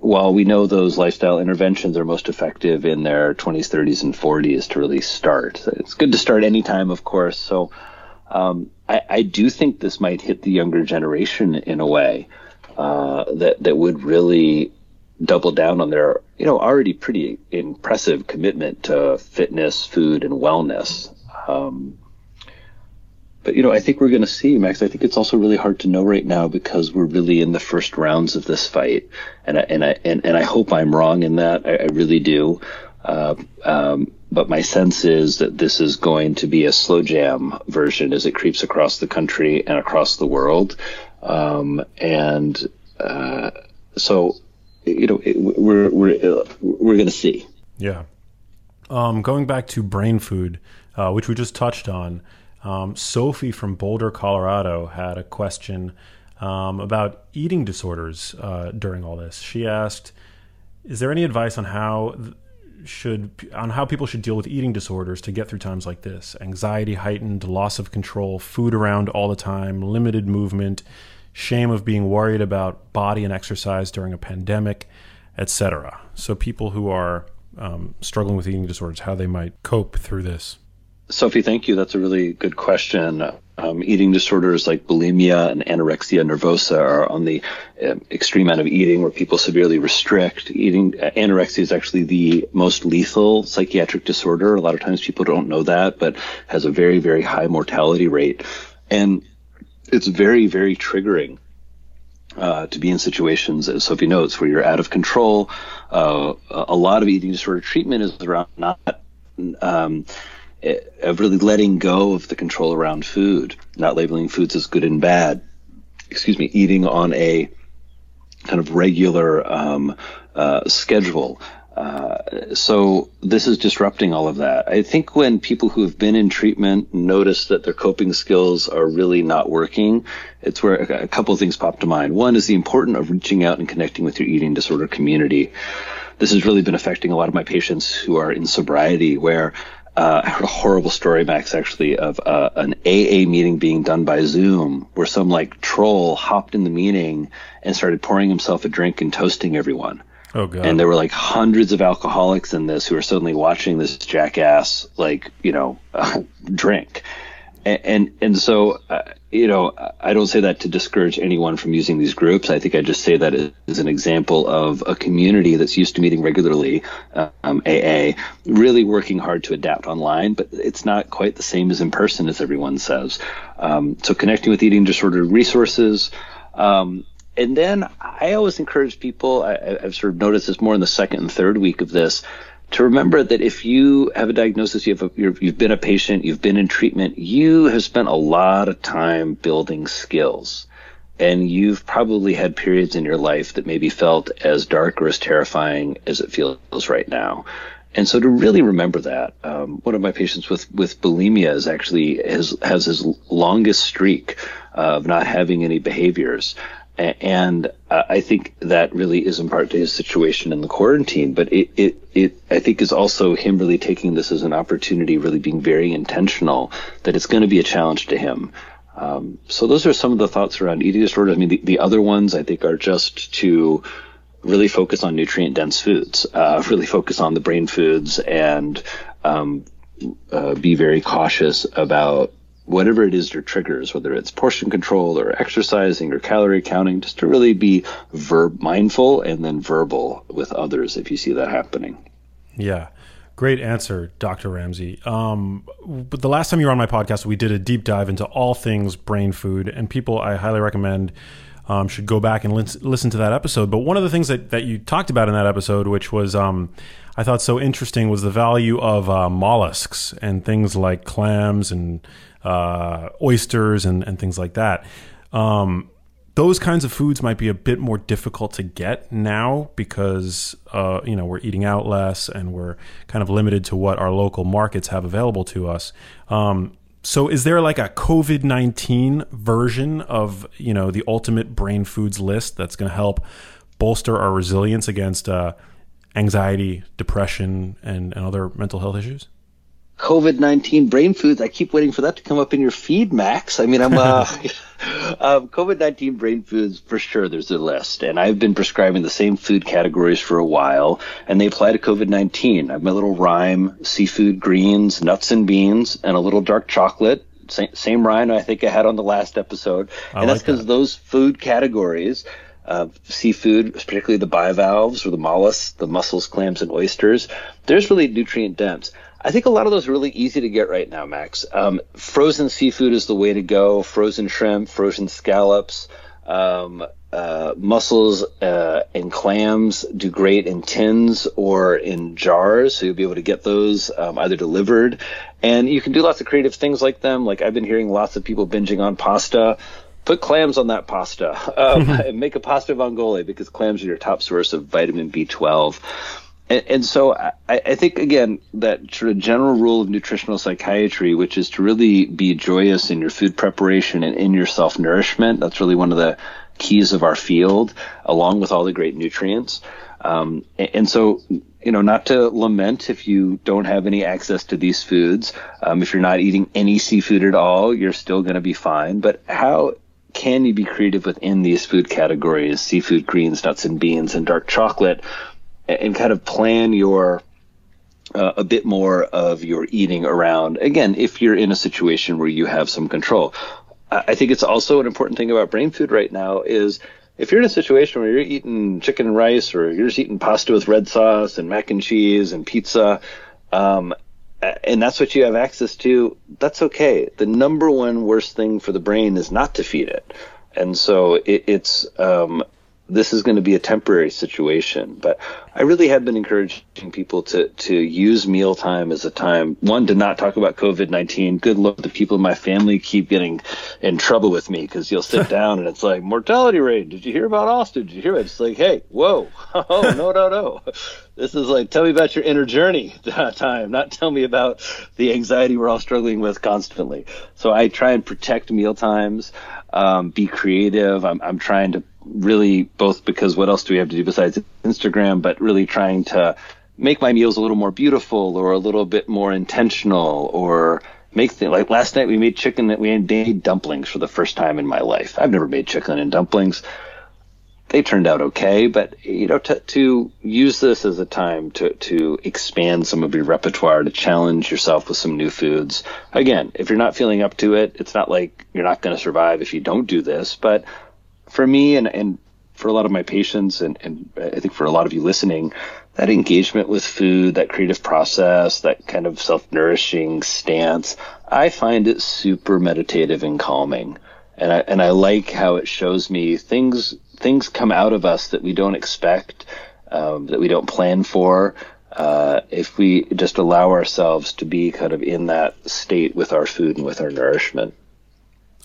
while we know those lifestyle interventions are most effective in their 20s, 30s, and 40s to really start, it's good to start anytime, of course. So um, I, I, do think this might hit the younger generation in a way uh, that that would really double down on their you know already pretty impressive commitment to fitness, food, and wellness. Um, but you know, I think we're going to see, Max. I think it's also really hard to know right now because we're really in the first rounds of this fight, and I, and I and, and I hope I'm wrong in that. I, I really do. Uh, um, but my sense is that this is going to be a slow jam version as it creeps across the country and across the world, um, and uh, so you know it, we're we're we're going to see. Yeah. Um, going back to brain food, uh, which we just touched on. Um, Sophie from Boulder, Colorado, had a question um, about eating disorders uh, during all this. She asked, "Is there any advice on how should on how people should deal with eating disorders to get through times like this? Anxiety heightened, loss of control, food around all the time, limited movement, shame of being worried about body and exercise during a pandemic, etc." So people who are um, struggling with eating disorders, how they might cope through this. Sophie, thank you. That's a really good question. Um, eating disorders like bulimia and anorexia nervosa are on the uh, extreme end of eating where people severely restrict. Eating uh, anorexia is actually the most lethal psychiatric disorder. A lot of times people don't know that, but has a very, very high mortality rate. And it's very, very triggering uh, to be in situations, as Sophie notes, where you're out of control. Uh, a lot of eating disorder treatment is around not um, of really letting go of the control around food, not labeling foods as good and bad. Excuse me, eating on a kind of regular um, uh, schedule. Uh, so this is disrupting all of that. I think when people who have been in treatment notice that their coping skills are really not working, it's where a couple of things pop to mind. One is the importance of reaching out and connecting with your eating disorder community. This has really been affecting a lot of my patients who are in sobriety, where uh, I heard a horrible story, Max, actually, of uh, an AA meeting being done by Zoom, where some like troll hopped in the meeting and started pouring himself a drink and toasting everyone. Oh god! And there were like hundreds of alcoholics in this who were suddenly watching this jackass, like you know, uh, drink and and, so uh, you know I don't say that to discourage anyone from using these groups. I think I just say that as an example of a community that's used to meeting regularly, um, AA, really working hard to adapt online, but it's not quite the same as in person as everyone says. Um, so connecting with eating disorder resources. Um, and then I always encourage people. I, I've sort of noticed this more in the second and third week of this to remember that if you have a diagnosis, you have a, you have been a patient, you've been in treatment, you have spent a lot of time building skills. And you've probably had periods in your life that maybe felt as dark or as terrifying as it feels right now. And so to really remember that, um, one of my patients with, with bulimia is actually has, has his longest streak of not having any behaviors. And uh, I think that really is in part to his situation in the quarantine, but it, it, it, I think is also him really taking this as an opportunity, really being very intentional that it's going to be a challenge to him. Um, so those are some of the thoughts around eating disorders. I mean, the, the other ones I think are just to really focus on nutrient dense foods, uh, really focus on the brain foods and um, uh, be very cautious about whatever it is your triggers, whether it's portion control or exercising or calorie counting, just to really be verb mindful and then verbal with others if you see that happening. Yeah. Great answer, Dr. Ramsey. Um, but the last time you were on my podcast, we did a deep dive into all things brain food, and people I highly recommend um, should go back and lis- listen to that episode. But one of the things that, that you talked about in that episode, which was um, I thought so interesting, was the value of uh, mollusks and things like clams and uh, oysters and, and things like that. Um, those kinds of foods might be a bit more difficult to get now because uh, you know we're eating out less and we're kind of limited to what our local markets have available to us. Um, so, is there like a COVID nineteen version of you know the ultimate brain foods list that's going to help bolster our resilience against uh, anxiety, depression, and, and other mental health issues? COVID 19 brain foods. I keep waiting for that to come up in your feed, Max. I mean, I'm, uh, um, COVID 19 brain foods, for sure, there's a list. And I've been prescribing the same food categories for a while, and they apply to COVID 19. I have my little rhyme seafood, greens, nuts and beans, and a little dark chocolate. Same, same rhyme I think I had on the last episode. I and that's because that. those food categories, uh, seafood, particularly the bivalves or the mollusks, the mussels, clams, and oysters, there's really nutrient dense. I think a lot of those are really easy to get right now, Max. Um, frozen seafood is the way to go. Frozen shrimp, frozen scallops, um, uh, mussels uh, and clams do great in tins or in jars, so you'll be able to get those um, either delivered. And you can do lots of creative things like them. Like I've been hearing lots of people binging on pasta. Put clams on that pasta. Um, and make a pasta vongole because clams are your top source of vitamin B12 and, and so I, I think again that sort of general rule of nutritional psychiatry, which is to really be joyous in your food preparation and in your self nourishment. That's really one of the keys of our field, along with all the great nutrients. Um, and, and so, you know, not to lament if you don't have any access to these foods. Um, if you're not eating any seafood at all, you're still going to be fine. But how can you be creative within these food categories seafood greens nuts and beans and dark chocolate and kind of plan your uh, a bit more of your eating around again if you're in a situation where you have some control. I think it's also an important thing about brain food right now is if you're in a situation where you're eating chicken and rice or you're just eating pasta with red sauce and mac and cheese and pizza um, and that's what you have access to that's okay. The number one worst thing for the brain is not to feed it. And so it, it's um, this is going to be a temporary situation. But I really have been encouraging people to to use mealtime as a time one to not talk about COVID nineteen. Good luck. The people in my family keep getting in trouble with me because you'll sit down and it's like mortality rate. Did you hear about Austin? Did you hear it? It's like, hey, whoa, oh no no no. This is like tell me about your inner journey time, not tell me about the anxiety we're all struggling with constantly. So I try and protect meal times, um, be creative. I'm I'm trying to really both because what else do we have to do besides Instagram, but really trying to make my meals a little more beautiful or a little bit more intentional or make things like last night we made chicken that we made dumplings for the first time in my life. I've never made chicken and dumplings. They turned out okay, but you know, to, to use this as a time to, to expand some of your repertoire, to challenge yourself with some new foods. Again, if you're not feeling up to it, it's not like you're not going to survive if you don't do this, but for me and, and for a lot of my patients and, and I think for a lot of you listening, that engagement with food, that creative process, that kind of self-nourishing stance, I find it super meditative and calming. And I, and I like how it shows me things, things come out of us that we don't expect, um, that we don't plan for. Uh, if we just allow ourselves to be kind of in that state with our food and with our nourishment.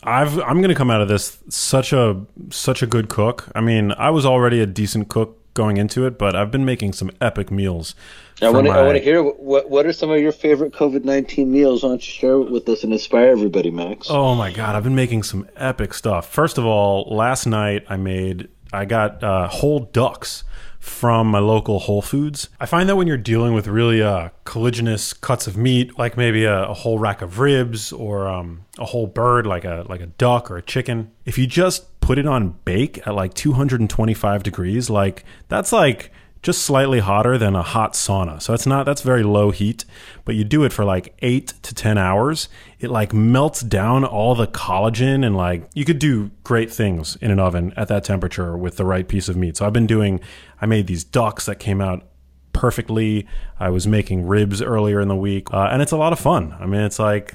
I've I'm going to come out of this such a such a good cook. I mean, I was already a decent cook going into it, but I've been making some epic meals. I want to. I my- want to hear what what are some of your favorite COVID nineteen meals? Why don't you share it with us and inspire everybody, Max? Oh my god, I've been making some epic stuff. First of all, last night I made I got uh, whole ducks from my local Whole Foods. I find that when you're dealing with really uh, collagenous cuts of meat, like maybe a, a whole rack of ribs or um, a whole bird, like a like a duck or a chicken, if you just put it on bake at like 225 degrees, like that's like just slightly hotter than a hot sauna. So it's not that's very low heat, but you do it for like 8 to 10 hours, it like melts down all the collagen and like you could do great things in an oven at that temperature with the right piece of meat. So I've been doing I made these ducks that came out perfectly. I was making ribs earlier in the week, uh, and it's a lot of fun. I mean, it's like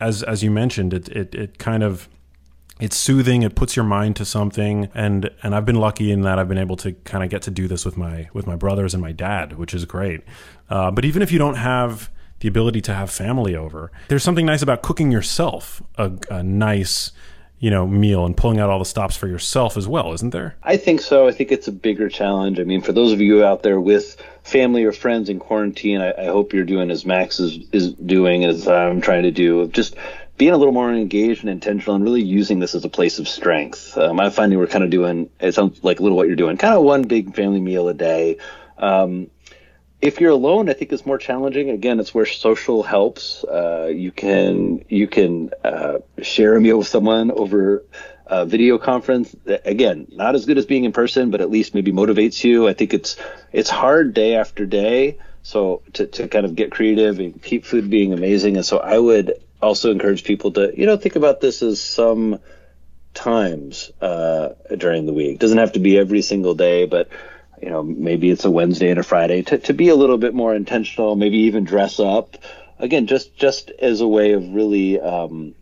as as you mentioned, it it it kind of it's soothing it puts your mind to something and and i've been lucky in that i've been able to kind of get to do this with my with my brothers and my dad which is great uh, but even if you don't have the ability to have family over there's something nice about cooking yourself a, a nice you know meal and pulling out all the stops for yourself as well isn't there I think so. I think it's a bigger challenge. I mean, for those of you out there with family or friends in quarantine, I, I hope you're doing as Max is, is doing, as I'm trying to do, just being a little more engaged and intentional and really using this as a place of strength. Um, I'm finding we're kind of doing, it sounds like a little what you're doing, kind of one big family meal a day. Um, if you're alone, I think it's more challenging. Again, it's where social helps. Uh, you can you can uh, share a meal with someone over a video conference. Again, not as good as being in person, but at least maybe motivates you. I think it's it's hard day after day. So to, to kind of get creative and keep food being amazing. And so I would also encourage people to you know think about this as some times uh, during the week. Doesn't have to be every single day, but you know maybe it's a Wednesday and a Friday to, to be a little bit more intentional. Maybe even dress up. Again, just just as a way of really um,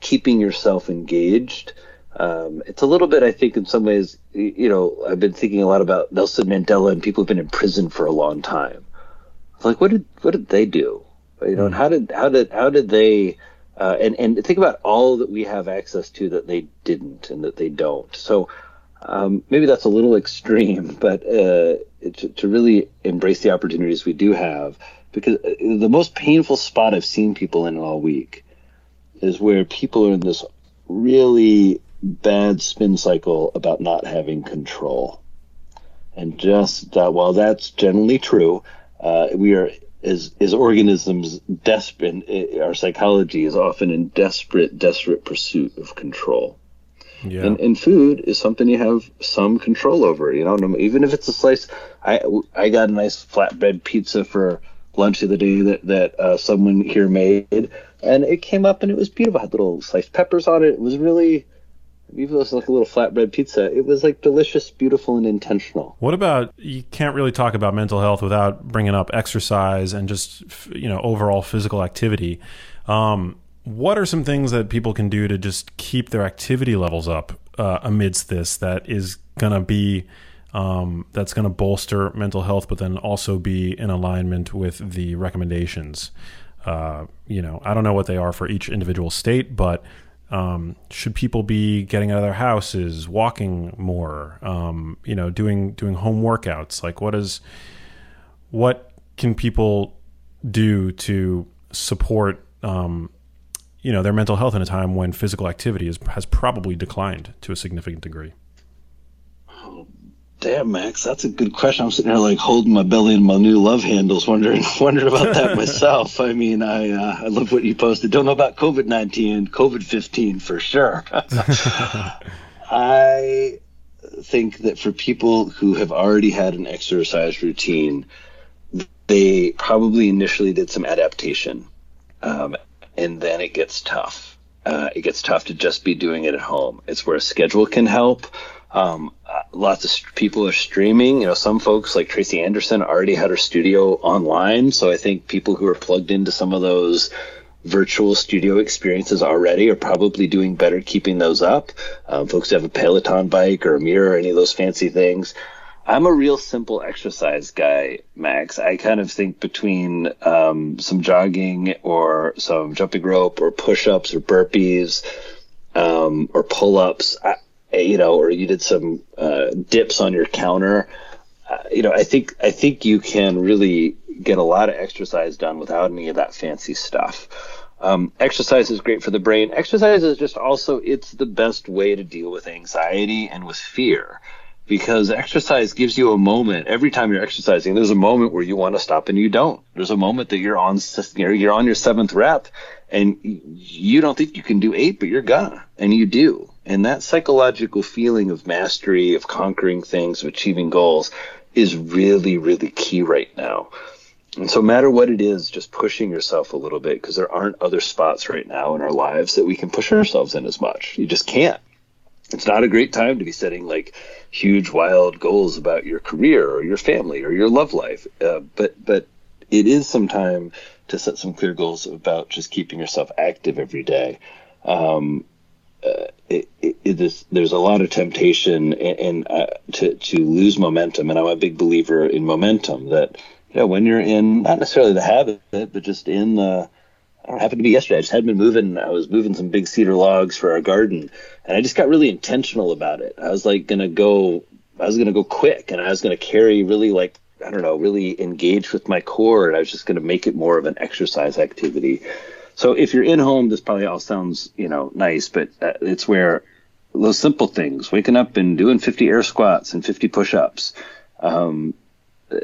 keeping yourself engaged. Um, it's a little bit, I think, in some ways. You know, I've been thinking a lot about Nelson Mandela and people who've been in prison for a long time. Like, what did what did they do? You know, and how did how did how did they? Uh, and and think about all that we have access to that they didn't and that they don't. So um, maybe that's a little extreme, but uh, to, to really embrace the opportunities we do have, because uh, the most painful spot I've seen people in all week is where people are in this really bad spin cycle about not having control. And just uh, while that's generally true, uh, we are as as organisms desperate. uh, Our psychology is often in desperate, desperate pursuit of control. yeah And, and food is something you have some control over. You know, even if it's a slice. I I got a nice flatbread pizza for lunch the other day that that uh, someone here made, and it came up and it was beautiful. It had little sliced peppers on it. It was really, even though it was like a little flatbread pizza, it was like delicious, beautiful, and intentional. What about you can't really talk about mental health without bringing up exercise and just you know overall physical activity. Um, what are some things that people can do to just keep their activity levels up uh, amidst this that is going to be um, that's going to bolster mental health, but then also be in alignment with the recommendations? Uh, you know, I don't know what they are for each individual state, but um, should people be getting out of their houses, walking more, um, you know, doing doing home workouts? Like, what is what can people do to support, um, you know, their mental health in a time when physical activity is, has probably declined to a significant degree? Damn, Max, that's a good question. I'm sitting here like holding my belly in my new love handles, wondering wondering about that myself. I mean, I uh, I love what you posted. Don't know about COVID nineteen, COVID fifteen for sure. I think that for people who have already had an exercise routine, they probably initially did some adaptation, um, and then it gets tough. Uh, it gets tough to just be doing it at home. It's where a schedule can help. Um, lots of people are streaming. You know, some folks like Tracy Anderson already had her studio online. So I think people who are plugged into some of those virtual studio experiences already are probably doing better keeping those up. Um, folks who have a Peloton bike or a mirror or any of those fancy things. I'm a real simple exercise guy, Max. I kind of think between um, some jogging or some jumping rope or push ups or burpees um, or pull ups, you know, or you did some uh, dips on your counter. uh, you know, I think I think you can really get a lot of exercise done without any of that fancy stuff. Um, exercise is great for the brain. Exercise is just also it's the best way to deal with anxiety and with fear because exercise gives you a moment every time you're exercising there's a moment where you want to stop and you don't there's a moment that you're on you're on your seventh rep and you don't think you can do eight but you're gonna and you do and that psychological feeling of mastery of conquering things of achieving goals is really really key right now and so, no matter what it is, just pushing yourself a little bit because there aren't other spots right now in our lives that we can push ourselves in as much. You just can't. It's not a great time to be setting like huge, wild goals about your career or your family or your love life. Uh, but but it is some time to set some clear goals about just keeping yourself active every day. Um, uh, it, it, there's a lot of temptation and, uh, to to lose momentum, and I'm a big believer in momentum. That you know, when you're in not necessarily the habit, but just in the I don't happen to be yesterday. I just had been moving. I was moving some big cedar logs for our garden, and I just got really intentional about it. I was like gonna go. I was gonna go quick, and I was gonna carry really like I don't know, really engage with my core, and I was just gonna make it more of an exercise activity. So if you're in home, this probably all sounds you know nice, but uh, it's where those simple things, waking up and doing 50 air squats and 50 push-ups. Um,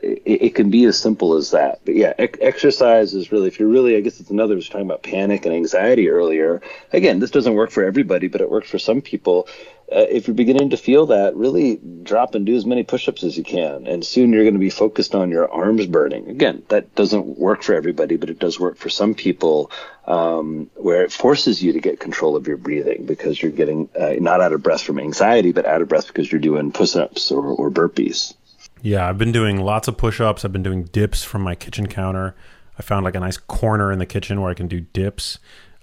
it, it, can be as simple as that. But yeah, exercise is really, if you're really, I guess it's another, was talking about panic and anxiety earlier. Again, this doesn't work for everybody, but it works for some people. Uh, if you're beginning to feel that, really drop and do as many push ups as you can. And soon you're going to be focused on your arms burning. Again, that doesn't work for everybody, but it does work for some people um, where it forces you to get control of your breathing because you're getting uh, not out of breath from anxiety, but out of breath because you're doing push ups or, or burpees. Yeah, I've been doing lots of push ups. I've been doing dips from my kitchen counter. I found like a nice corner in the kitchen where I can do dips.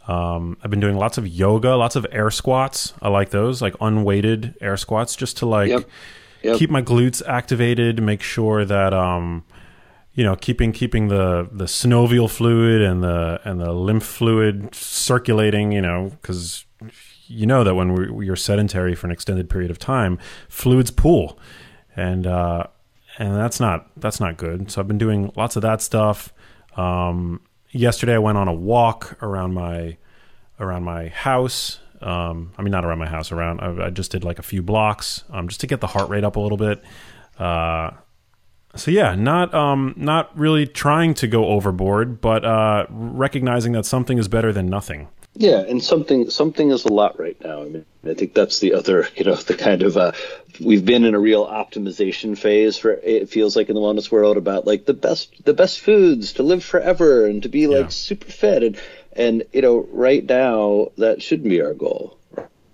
Um, I've been doing lots of yoga, lots of air squats. I like those, like unweighted air squats, just to like Yep. Yep. keep my glutes activated, make sure that um, you know, keeping keeping the the synovial fluid and the and the lymph fluid circulating. You know, because you know that when we, are sedentary for an extended period of time, fluids pool, and uh, and that's not that's not good. So I've been doing lots of that stuff. Um, yesterday I went on a walk around my around my house. Um, I mean, not around my house. Around I, I just did like a few blocks um, just to get the heart rate up a little bit. Uh, so yeah, not um, not really trying to go overboard, but uh, recognizing that something is better than nothing. Yeah, and something something is a lot right now. I mean, I think that's the other, you know, the kind of uh, we've been in a real optimization phase for it feels like in the wellness world about like the best the best foods to live forever and to be like Yeah. super fit and and you know right now that shouldn't be our goal.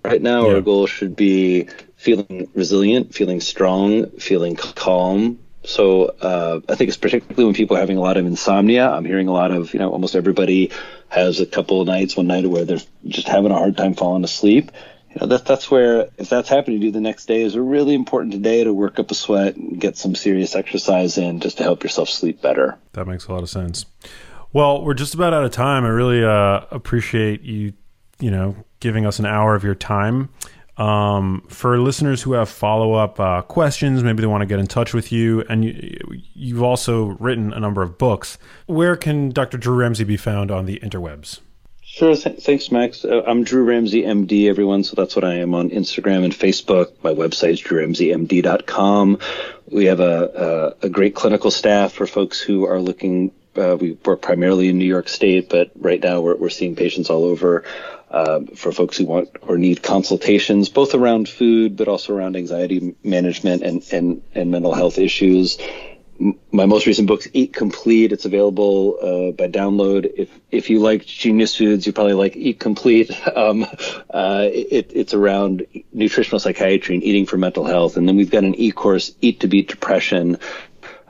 Right now Yeah. our goal should be feeling resilient, feeling strong, feeling calm. So uh, I think it's particularly when people are having a lot of insomnia. I'm hearing a lot of, you know, almost everybody has a couple of nights, one night where they're just having a hard time falling asleep. You know, that, that's where, if that's happening to you the next day, is a really important day to work up a sweat and get some serious exercise in just to help yourself sleep better. That makes a lot of sense. Well, we're just about out of time. I really uh, appreciate you, you know, giving us an hour of your time. Um, for listeners who have follow up uh, questions, maybe they want to get in touch with you, and you, you've also written a number of books. Where can Dr. Drew Ramsey be found on the interwebs? Sure. Th- thanks, Max. Uh, I'm Drew Ramsey, MD, everyone. So that's what I am on Instagram and Facebook. My website is drewramseymd.com. We have a, a, a great clinical staff for folks who are looking. Uh, we work primarily in New York State, but right now we're, we're seeing patients all over. Uh, for folks who want or need consultations, both around food, but also around anxiety management and, and, and mental health issues my most recent book's Eat Complete. It's available uh, by download. If if you like Genius Foods, you probably like Eat Complete. Um, uh, it, it's around nutritional psychiatry and eating for mental health. And then we've got an e-course, Eat to Beat Depression,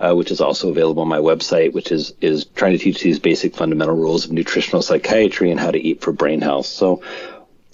uh, which is also available on my website, which is is trying to teach these basic fundamental rules of nutritional psychiatry and how to eat for brain health. So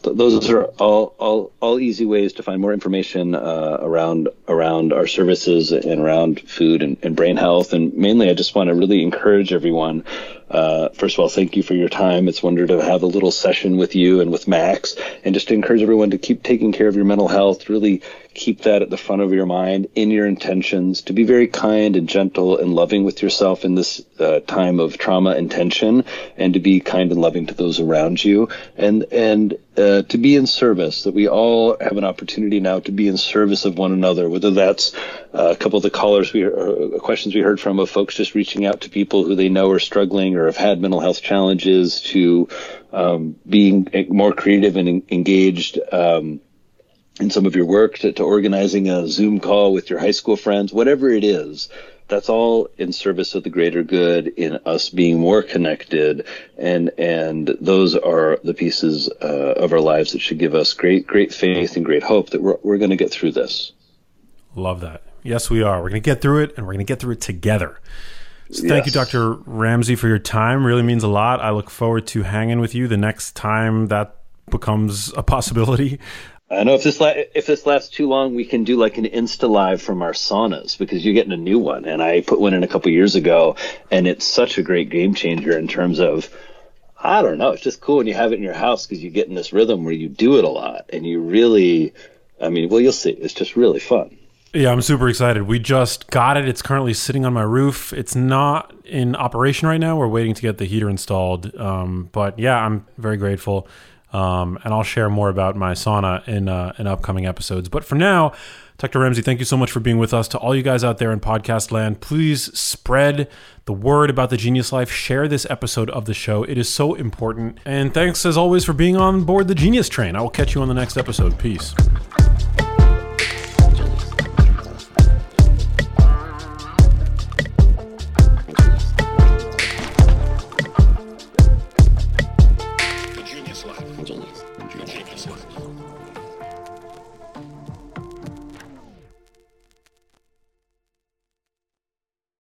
th- those are all, all all easy ways to find more information uh, around around our services and around food and, and brain health. And mainly, I just want to really encourage everyone uh, first of all, thank you for your time. It's wonderful to have a little session with you and with Max, and just to encourage everyone to keep taking care of your mental health. Really keep that at the front of your mind in your intentions. To be very kind and gentle and loving with yourself in this uh, time of trauma and tension, and to be kind and loving to those around you, and and uh, to be in service. That we all have an opportunity now to be in service of one another. Whether that's a couple of the callers we or questions we heard from of folks just reaching out to people who they know are struggling or have had mental health challenges, to um, being more creative and engaged. Um, in some of your work to, to organizing a Zoom call with your high school friends, whatever it is, that's all in service of the greater good in us being more connected and and those are the pieces uh, of our lives that should give us great great faith and great hope that we're, we're going to get through this love that yes we are. We're going to get through it and we're going to get through it together. So thank Yes. you dr ramsey for your time. Really means a lot. I look forward to hanging with you the next time that becomes a possibility. I know. If this la- if this lasts too long, we can do like an Insta live from our saunas because you're getting a new one, and I put one in a couple years ago, and it's such a great game changer in terms of I don't know, it's just cool when you have it in your house because you get in this rhythm where you do it a lot, and you really, I mean, well, you'll see, it's just really fun. Yeah, I'm super excited. We just got it. It's currently sitting on my roof. It's not in operation right now. We're waiting to get the heater installed. Um, but yeah, I'm very grateful. Um, and I'll share more about my sauna in uh, in upcoming episodes. But for now, Dr. Ramsey, thank you so much for being with us. To all you guys out there in podcast land, please spread the word about the Genius Life. Share this episode of the show. It is so important. And thanks as always for being on board the Genius Train. I will catch you on the next episode. Peace.